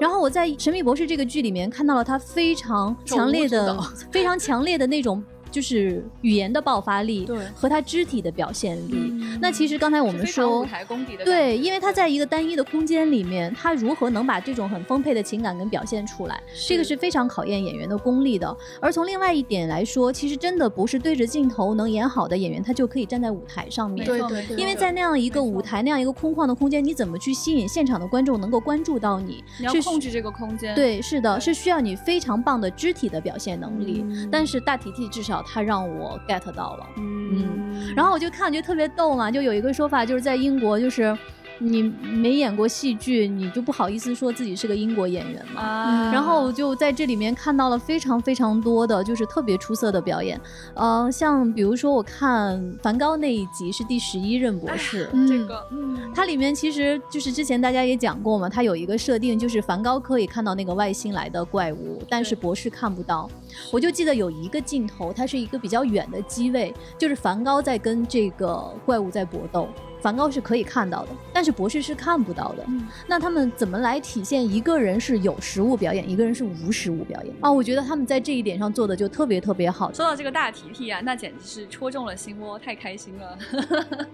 然后我在《神秘博士》这个剧里面看到了他非常强烈的、非常强烈的那种。就是语言的爆发力，对，和他肢体的表现力。那其实刚才我们说，舞台功底的对，因为他在一个单一的空间里面，他如何能把这种很丰沛的情感跟表现出来，这个是非常考验演员的功力的。而从另外一点来说，其实真的不是对着镜头能演好的演员，他就可以站在舞台上面。对对对，因为在那样一个舞台、那样一个空旷的空间，你怎么去吸引现场的观众能够关注到你？你要控制这个空间。对，是的，是需要你非常棒的肢体的表现能力。但是大体体至少他让我 get 到了，嗯，然后我就看，就特别逗嘛，就有一个说法，就是在英国，就是你没演过戏剧，你就不好意思说自己是个英国演员嘛。啊，然后我就在这里面看到了非常非常多的就是特别出色的表演，呃，像比如说我看梵高那一集是第十一任博士，这个，嗯，它里面其实就是之前大家也讲过嘛，它有一个设定就是梵高可以看到那个外星来的怪物，但是博士看不到。我就记得有一个镜头，它是一个比较远的机位，就是梵高在跟这个怪物在搏斗，梵高是可以看到的，但是博士是看不到的。那他们怎么来体现一个人是有实物表演，一个人是无实物表演啊？我觉得他们在这一点上做的就特别特别好。说到这个大提提啊，那简直是戳中了心窝，太开心了。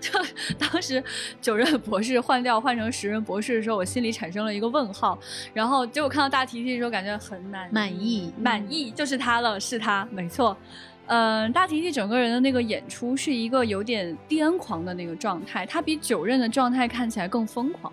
就当时九任博士换掉换成十任博士的时候，我心里产生了一个问号。然后结果看到大提提的时候，感觉很满满意，满意就是他了，是他，没错。嗯，大提提整个人的那个演出是一个有点癫狂的那个状态，他比九任的状态看起来更疯狂。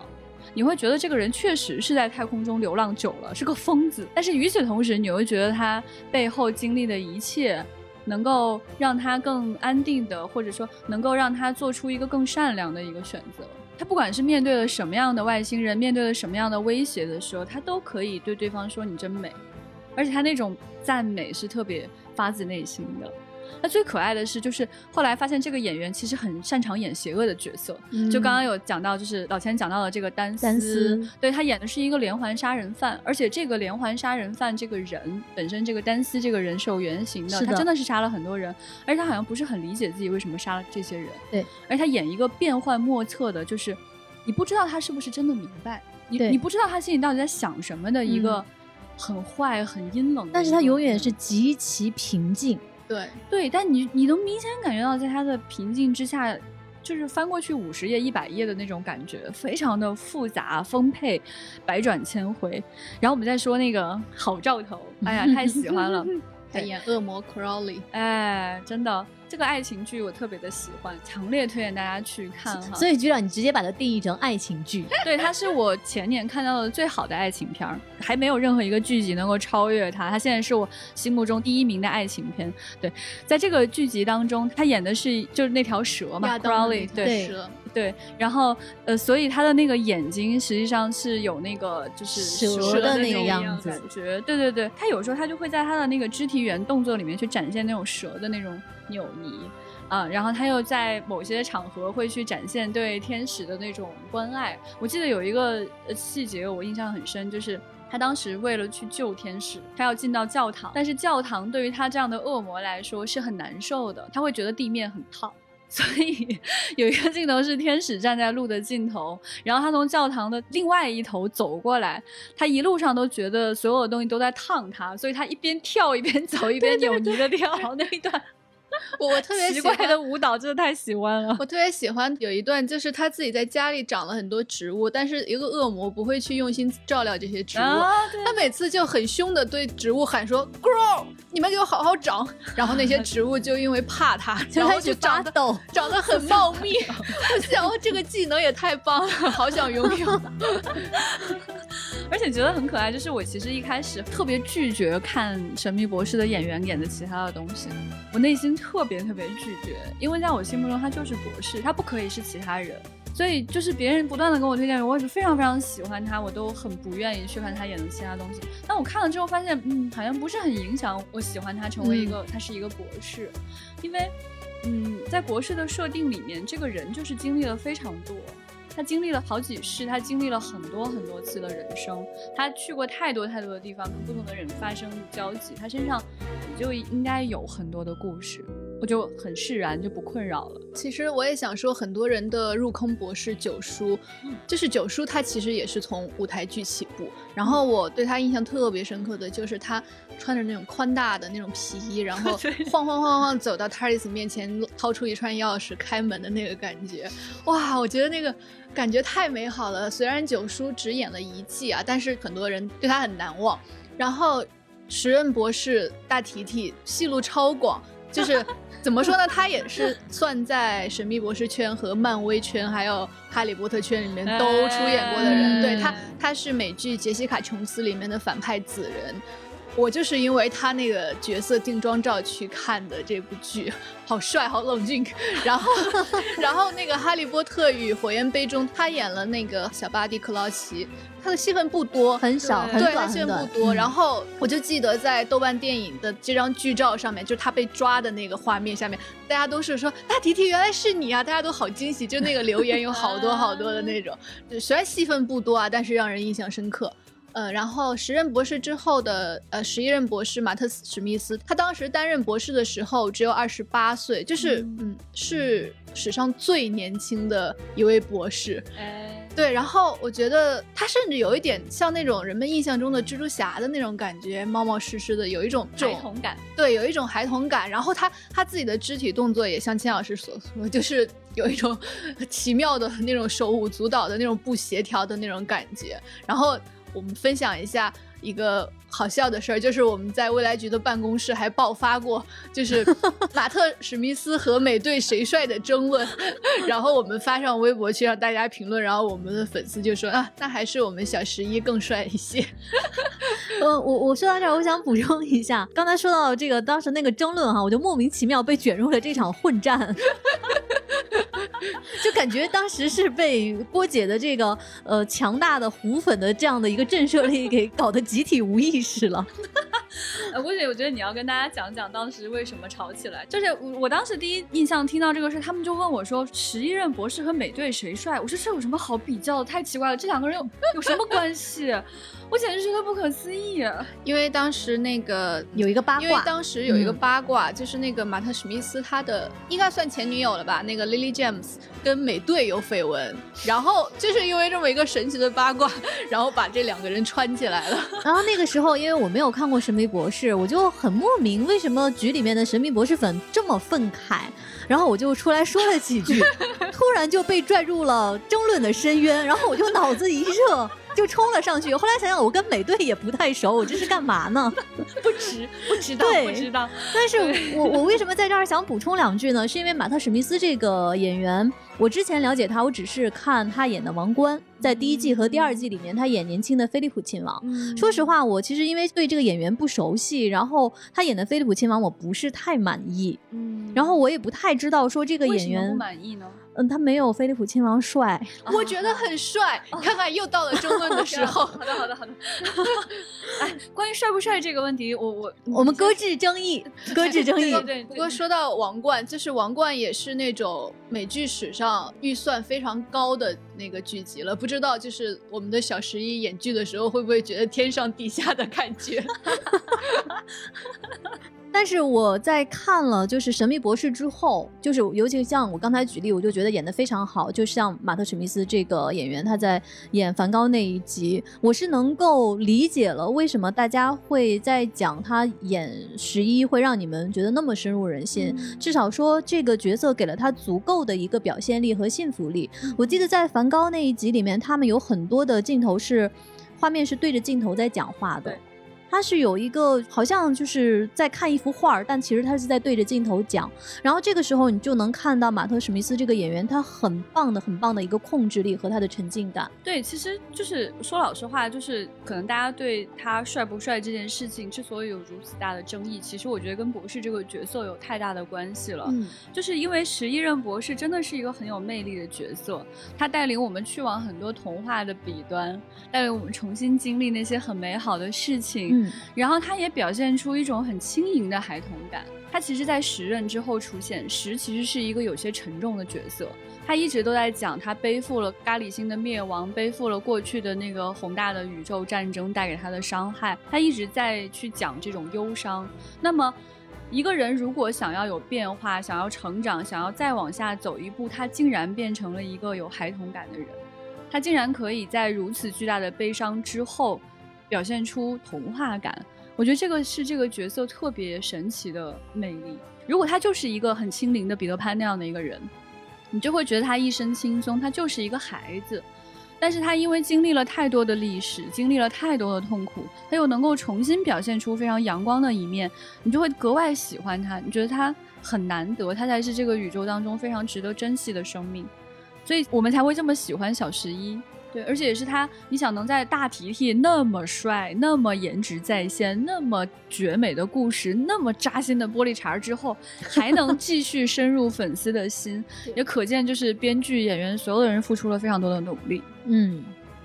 你会觉得这个人确实是在太空中流浪久了，是个疯子。但是与此同时，你会觉得他背后经历的一切。能够让他更安定的，或者说能够让他做出一个更善良的一个选择。他不管是面对了什么样的外星人，面对了什么样的威胁的时候，他都可以对对方说“你真美”，而且他那种赞美是特别发自内心的。那最可爱的是，就是后来发现这个演员其实很擅长演邪恶的角色。就刚刚有讲到，就是老钱讲到了这个丹斯，对他演的是一个连环杀人犯，而且这个连环杀人犯这个人本身，这个丹斯这个人是有原型的，他真的是杀了很多人，而且他好像不是很理解自己为什么杀了这些人。对，而他演一个变幻莫测的，就是你不知道他是不是真的明白，你你不知道他心里到底在想什么的一个很坏、很阴冷，但是他永远是极其平静。对对，但你你能明显感觉到，在他的平静之下，就是翻过去五十页、一百页的那种感觉，非常的复杂丰沛，百转千回。然后我们再说那个好兆头，哎呀，太喜欢了，他演恶魔 Crowley，哎，真的。这个爱情剧我特别的喜欢，强烈推荐大家去看哈。所以局长，你直接把它定义成爱情剧，对，它是我前年看到的最好的爱情片儿，还没有任何一个剧集能够超越它。它现在是我心目中第一名的爱情片。对，在这个剧集当中，他演的是就是那条蛇嘛，Crowley，对蛇，对。然后呃，所以他的那个眼睛实际上是有那个就是蛇的那个样子感觉。对对对，他有时候他就会在他的那个肢体语言动作里面去展现那种蛇的那种。扭捏，啊，然后他又在某些场合会去展现对天使的那种关爱。我记得有一个细节我印象很深，就是他当时为了去救天使，他要进到教堂，但是教堂对于他这样的恶魔来说是很难受的，他会觉得地面很烫。所以有一个镜头是天使站在路的尽头，然后他从教堂的另外一头走过来，他一路上都觉得所有的东西都在烫他，所以他一边跳一边走，一边扭捏的跳那一段。我我特别奇喜欢怪的舞蹈真的太喜欢了。我特别喜欢有一段，就是他自己在家里长了很多植物，但是一个恶魔不会去用心照料这些植物，啊，他每次就很凶的对植物喊说 “grow”，你们给我好好长。然后那些 植物就因为怕他，就然后就长得。长得很茂密。我想，哦，这个技能也太棒了，好想拥有。而且觉得很可爱，就是我其实一开始特别拒绝看《神秘博士》的演员演的其他的东西，我内心特别特别拒绝，因为在我心目中他就是博士，他不可以是其他人。所以就是别人不断的跟我推荐，我也是非常非常喜欢他，我都很不愿意去看他演的其他东西。但我看了之后发现，嗯，好像不是很影响我喜欢他成为一个、他是一个博士，因为，嗯，在博士的设定里面，这个人就是经历了非常多。他经历了好几世，他经历了很多很多次的人生，他去过太多太多的地方，跟不同的人发生交集，他身上也就应该有很多的故事，我就很释然，就不困扰了。其实我也想说，很多人的入坑博士九叔，就是九叔，他其实也是从舞台剧起步。然后我对他印象特别深刻的就是他穿着那种宽大的那种皮衣，然后 晃晃晃晃走到 TARDIS 面前，掏出一串钥匙开门的那个感觉，哇！我觉得那个感觉太美好了。虽然九叔只演了一季啊，但是很多人对他很难忘。然后时任博士大提提戏路超广，就是 怎么说呢？他也是算在神秘博士圈和漫威圈还有哈利波特圈里面都出演过的人。哎对他，他是美剧《杰西卡·琼斯》里面的反派紫人。我就是因为他那个角色定妆照去看的这部剧，好帅，好冷静。然后，然后那个《哈利波特与火焰杯》中，他演了那个小巴蒂·克劳奇，他的戏份不多，很少，很短对，他戏份不。多。嗯然后我就记得在豆瓣电影的这张剧照上面，就是他被抓的那个画面下面，大家都是说大提提原来是你啊，大家都好惊喜，就那个留言有好多好多的那种。就虽然戏份不多啊，但是让人印象深刻。呃，然后时任博士之后的呃十一任博士马特·史密斯，他当时担任博士的时候只有二十八岁，就是嗯是史上最年轻的一位博士。哎，对，然后我觉得他甚至有一点像那种人们印象中的蜘蛛侠的那种感觉，冒冒失失的，有一种孩童感，对，有一种孩童感。然后他他自己的肢体动作也像千老师所说，就是有一种 奇妙的那种手舞足蹈的那种不协调的那种感觉。然后我们分享一下一个好笑的事儿，就是我们在未来局的办公室还爆发过，就是 马特史密斯和美队谁帅的争论。然后我们发上微博去让大家评论，然后我们的粉丝就说啊，那还是我们小十一更帅一些。呃，我我说到这儿，我想补充一下，刚才说到这个当时那个争论哈，我就莫名其妙被卷入了这场混战，就感觉当时是被波姐的这个呃强大的虎粉的这样的一个震慑力给搞得集体无意历史了。呃，估计我觉得你要跟大家讲讲当时为什么吵起来。就是我我当时第一印象听到这个事，他们就问我说，十一任博士和美队谁帅？我说这有什么好比较的？太奇怪了，这两个人有有什么关系？我简直觉得不可思议。啊因为当时那个有一个八卦因为，当时有一个嗯八卦，就是那个马特史密斯他的应该算前女友了吧？那个 Lily James 跟美队有绯闻，然后就是因为这么一个神奇的八卦，然后把这两个人串起来了。然后那个时候，因为我没有看过《神秘博士》，我就很莫名为什么局里面的神秘博士粉这么愤慨，然后我就出来说了几句，突然就被拽入了争论的深渊，然后我就脑子一热。就冲了上去，后来想想，我跟美队也不太熟，我这是干嘛呢？不值，不知道，对不知道。但是我我为什么在这儿想补充两句呢？是因为马特史密斯这个演员，我之前了解他，我只是看他演的王冠，在第一季和第二季里面，他演年轻的菲利普亲王。说实话，我其实因为对这个演员不熟悉，然后他演的菲利普亲王我不是太满意，嗯然后我也不太知道说这个演为什么不员，满意呢？嗯，他没有菲利普亲王帅。我觉得很帅，你看看又到了争论的时候。好的，好的，好的。哎，关于帅不帅这个问题，我我我们搁置争议，搁置争议对。对对，不过说到王冠，就是王冠也是那种美剧史上预算非常高的那个剧集了。不知道就是我们的小十一演剧的时候会不会觉得天上地下的感觉？但是我在看了就是《神秘博士》之后，就是尤其像我刚才举例，我就觉得演的非常好。就像马特·史密斯这个演员，他在演梵高那一集，我是能够理解了为什么大家会在讲他演十一会让你们觉得那么深入人心。至少说这个角色给了他足够的一个表现力和信服力。我记得在梵高那一集里面，他们有很多的镜头是画面是对着镜头在讲话的。对他是有一个好像就是在看一幅画儿，但其实他是在对着镜头讲。然后这个时候你就能看到马特·史密斯这个演员他很棒的、很棒的一个控制力和他的沉浸感。对，其实就是说老实话，就是可能大家对他帅不帅这件事情之所以有如此大的争议，其实我觉得跟博士这个角色有太大的关系了。嗯，就是因为十一任博士真的是一个很有魅力的角色，他带领我们去往很多童话的彼端，带领我们重新经历那些很美好的事情。嗯，然后他也表现出一种很轻盈的孩童感。他其实，在时任之后出现，时其实是一个有些沉重的角色。他一直都在讲，他背负了咖喱星的灭亡，背负了过去的那个宏大的宇宙战争带给他的伤害。他一直在去讲这种忧伤。那么，一个人如果想要有变化，想要成长，想要再往下走一步，他竟然变成了一个有孩童感的人。他竟然可以在如此巨大的悲伤之后，表现出童话感。我觉得这个是这个角色特别神奇的魅力。如果他就是一个很轻灵的彼得潘那样的一个人，你就会觉得他一身轻松，他就是一个孩子。但是他因为经历了太多的历史，经历了太多的痛苦，他又能够重新表现出非常阳光的一面，你就会格外喜欢他。你觉得他很难得，他才是这个宇宙当中非常值得珍惜的生命，所以我们才会这么喜欢小十一。对，而且也是他，你想能在大提提那么帅、那么颜值在线、那么绝美的故事、那么扎心的玻璃碴儿之后，还能继续深入粉丝的心，也可见就是编剧、演员所有的人付出了非常多的努力。嗯，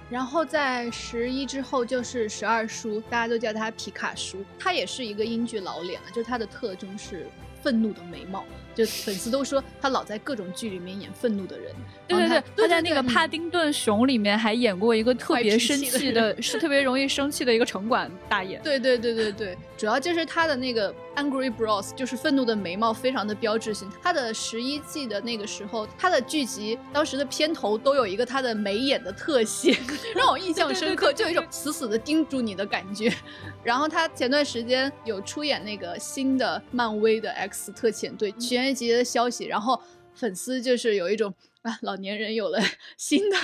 然后在十一之后就是十二叔，大家都叫他皮卡叔，他也是一个英剧老脸了，就是他的特征是愤怒的眉毛，就粉丝都说他老在各种剧里面演愤怒的人。对对对，他在那个《帕帕丁顿熊》里面还演过一个特别生气的，是特别容易生气的一个城管大爷。对对对对对，主要就是他的那个 angry brows，就是愤怒的眉毛，非常的标志性。他的十一季的那个时候，他的剧集当时的片头都有一个他的眉眼的特写，让我印象深刻，就有一种死死的盯住你的感觉。然后他前段时间有出演那个新的漫威的 X 特遣队全员集结的消息，然后粉丝就是有一种。啊，老年人有了 新的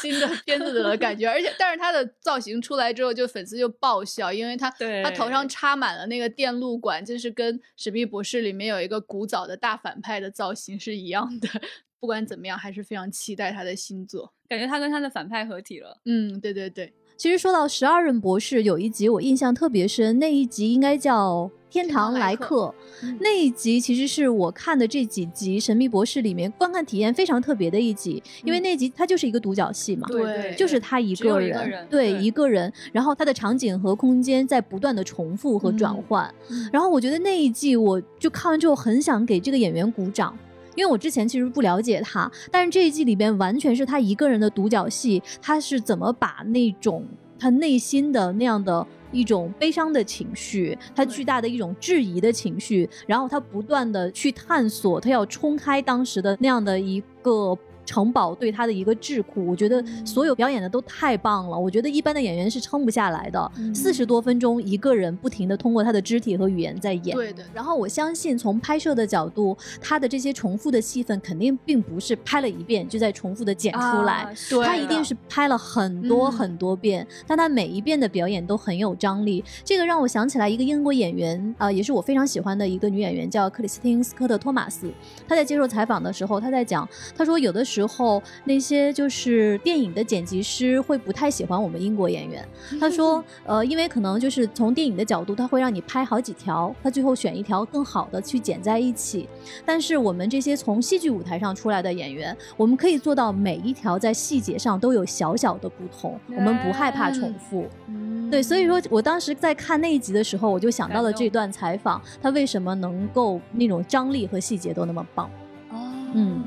新的片子的感觉，而且但是他的造型出来之后，就粉丝就爆笑，因为他对他头上插满了那个电路管，就是跟《史密博士》里面有一个古早的大反派的造型是一样的。不管怎么样，还是非常期待他的新作。感觉他跟他的反派合体了。嗯，对对对，其实说到十二任博士，有一集我印象特别深，那一集应该叫《天堂来客》。嗯那一集其实是我看的这几集《神秘博士》里面观看体验非常特别的一集，因为那集它就是一个独角戏嘛。对就是他一个人，个人对对一个人，然后他的场景和空间在不断的重复和转换，嗯然后我觉得那一季我就看完之后很想给这个演员鼓掌。因为我之前其实不了解他，但是这一季里边完全是他一个人的独角戏，他是怎么把那种他内心的那样的一种悲伤的情绪，他巨大的一种质疑的情绪，然后他不断的去探索，他要冲开当时的那样的一个。城堡对他的一个智库，我觉得所有表演的都太棒了。我觉得一般的演员是撑不下来的，四十多分钟一个人不停的通过他的肢体和语言在演。对的。然后我相信从拍摄的角度，他的这些重复的戏份肯定并不是拍了一遍就在重复的剪出来，他一定是拍了很多嗯很多遍，但他每一遍的表演都很有张力。这个让我想起来一个英国演员，啊、也是我非常喜欢的一个女演员，叫克里斯汀·斯科特·托马斯。她在接受采访的时候，她在讲，她说有的时候那些就是电影的剪辑师会不太喜欢我们英国演员。他说，呃，因为可能就是从电影的角度，他会让你拍好几条，他最后选一条更好的去剪在一起。但是我们这些从戏剧舞台上出来的演员，我们可以做到每一条在细节上都有小小的不同，我们不害怕重复。对，所以说我当时在看那一集的时候，我就想到了这段采访，他为什么能够那种张力和细节都那么棒？哦，嗯，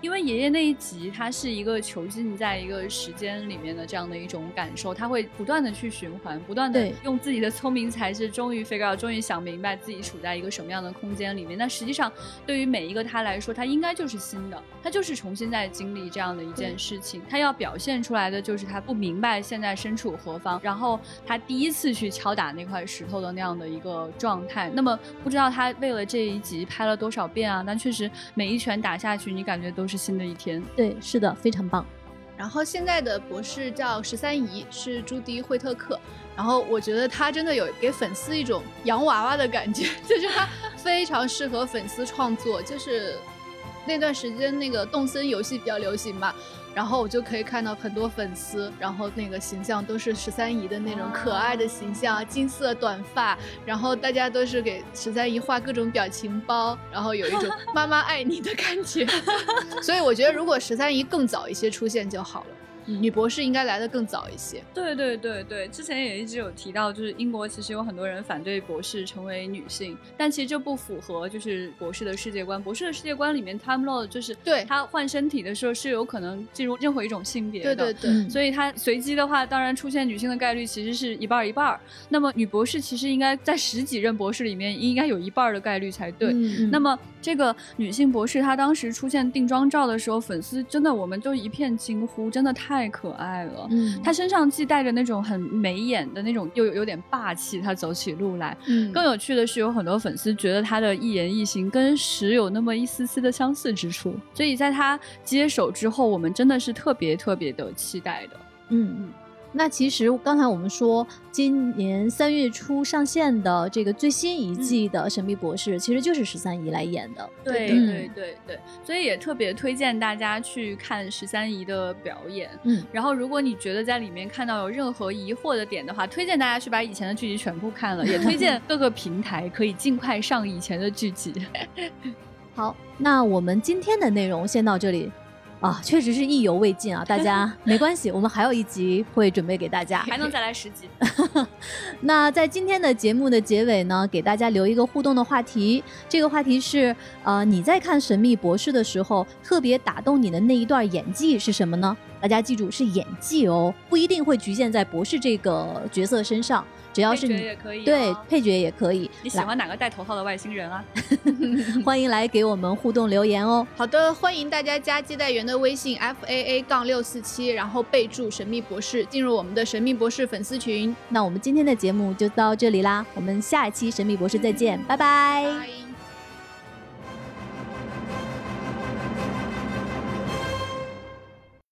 因为爷爷那一集，他是一个囚禁在一个时间里面的这样的一种感受，他会不断的去循环，不断的用自己的聪明才智，终于 figure out，终于想明白自己处在一个什么样的空间里面。那实际上，对于每一个他来说，他应该就是新的，他就是重新在经历这样的一件事情。他要表现出来的就是他不明白现在身处何方，然后他第一次去敲打那块石头的那样的一个状态。那么不知道他为了这一集拍了多少遍啊？但确实每一拳打下去，你感觉都是新的一天。对，是的，非常棒。然后现在的博士叫十三姨，是朱迪·惠特克。然后我觉得她真的有给粉丝一种洋娃娃的感觉，就是她非常适合粉丝创作。就是那段时间那个动森游戏比较流行嘛，然后我就可以看到很多粉丝，然后那个形象都是十三姨的那种可爱的形象，金色短发，然后大家都是给十三姨画各种表情包，然后有一种 妈妈爱你的感觉。所以我觉得如果十三姨更早一些出现就好了。女博士应该来的更早一些。对对对对，之前也一直有提到，就是英国其实有很多人反对博士成为女性，但其实这不符合就是博士的世界观。博士的世界观里面，Time Lord 就是对他换身体的时候是有可能进入任何一种性别的。对对对，嗯所以他随机的话，当然出现女性的概率其实是一半儿一半儿。那么女博士其实应该在十几任博士里面，应该有一半儿的概率才对。嗯那么这个女性博士，她当时出现定妆照的时候，粉丝真的我们就一片惊呼，真的太可爱了。嗯，她身上既带着那种很眉眼的那种，又有有点霸气，她走起路来。嗯更有趣的是，有很多粉丝觉得她的一言一行跟石有那么一丝丝的相似之处，所以在她接手之后，我们真的是特别特别的期待的。嗯嗯。那其实刚才我们说，今年三月初上线的这个最新一季的《神秘博士》，其实就是十三姨来演的。对对对对对，所以也特别推荐大家去看十三姨的表演。嗯，然后如果你觉得在里面看到有任何疑惑的点的话，推荐大家去把以前的剧集全部看了，也推荐 各个平台可以尽快上以前的剧集。好，那我们今天的内容先到这里。啊，确实是意犹未尽啊！大家 没关系，我们还有一集会准备给大家。还能再来十集。那在今天的节目的结尾呢，给大家留一个互动的话题。这个话题是，呃，你在看《神秘博士》的时候，特别打动你的那一段演技是什么呢？大家记住是演技哦，不一定会局限在博士这个角色身上，只要是配角你也可以、哦，对配角也可以。你喜欢哪个戴头套的外星人啊？欢迎来给我们互动留言哦。好的，欢迎大家加接待员的微信 f a a 杠六四七，然后备注“神秘博士”，进入我们的神秘博士粉丝群。那我们今天的节目就到这里啦，我们下一期《神秘博士》再见，拜拜拜。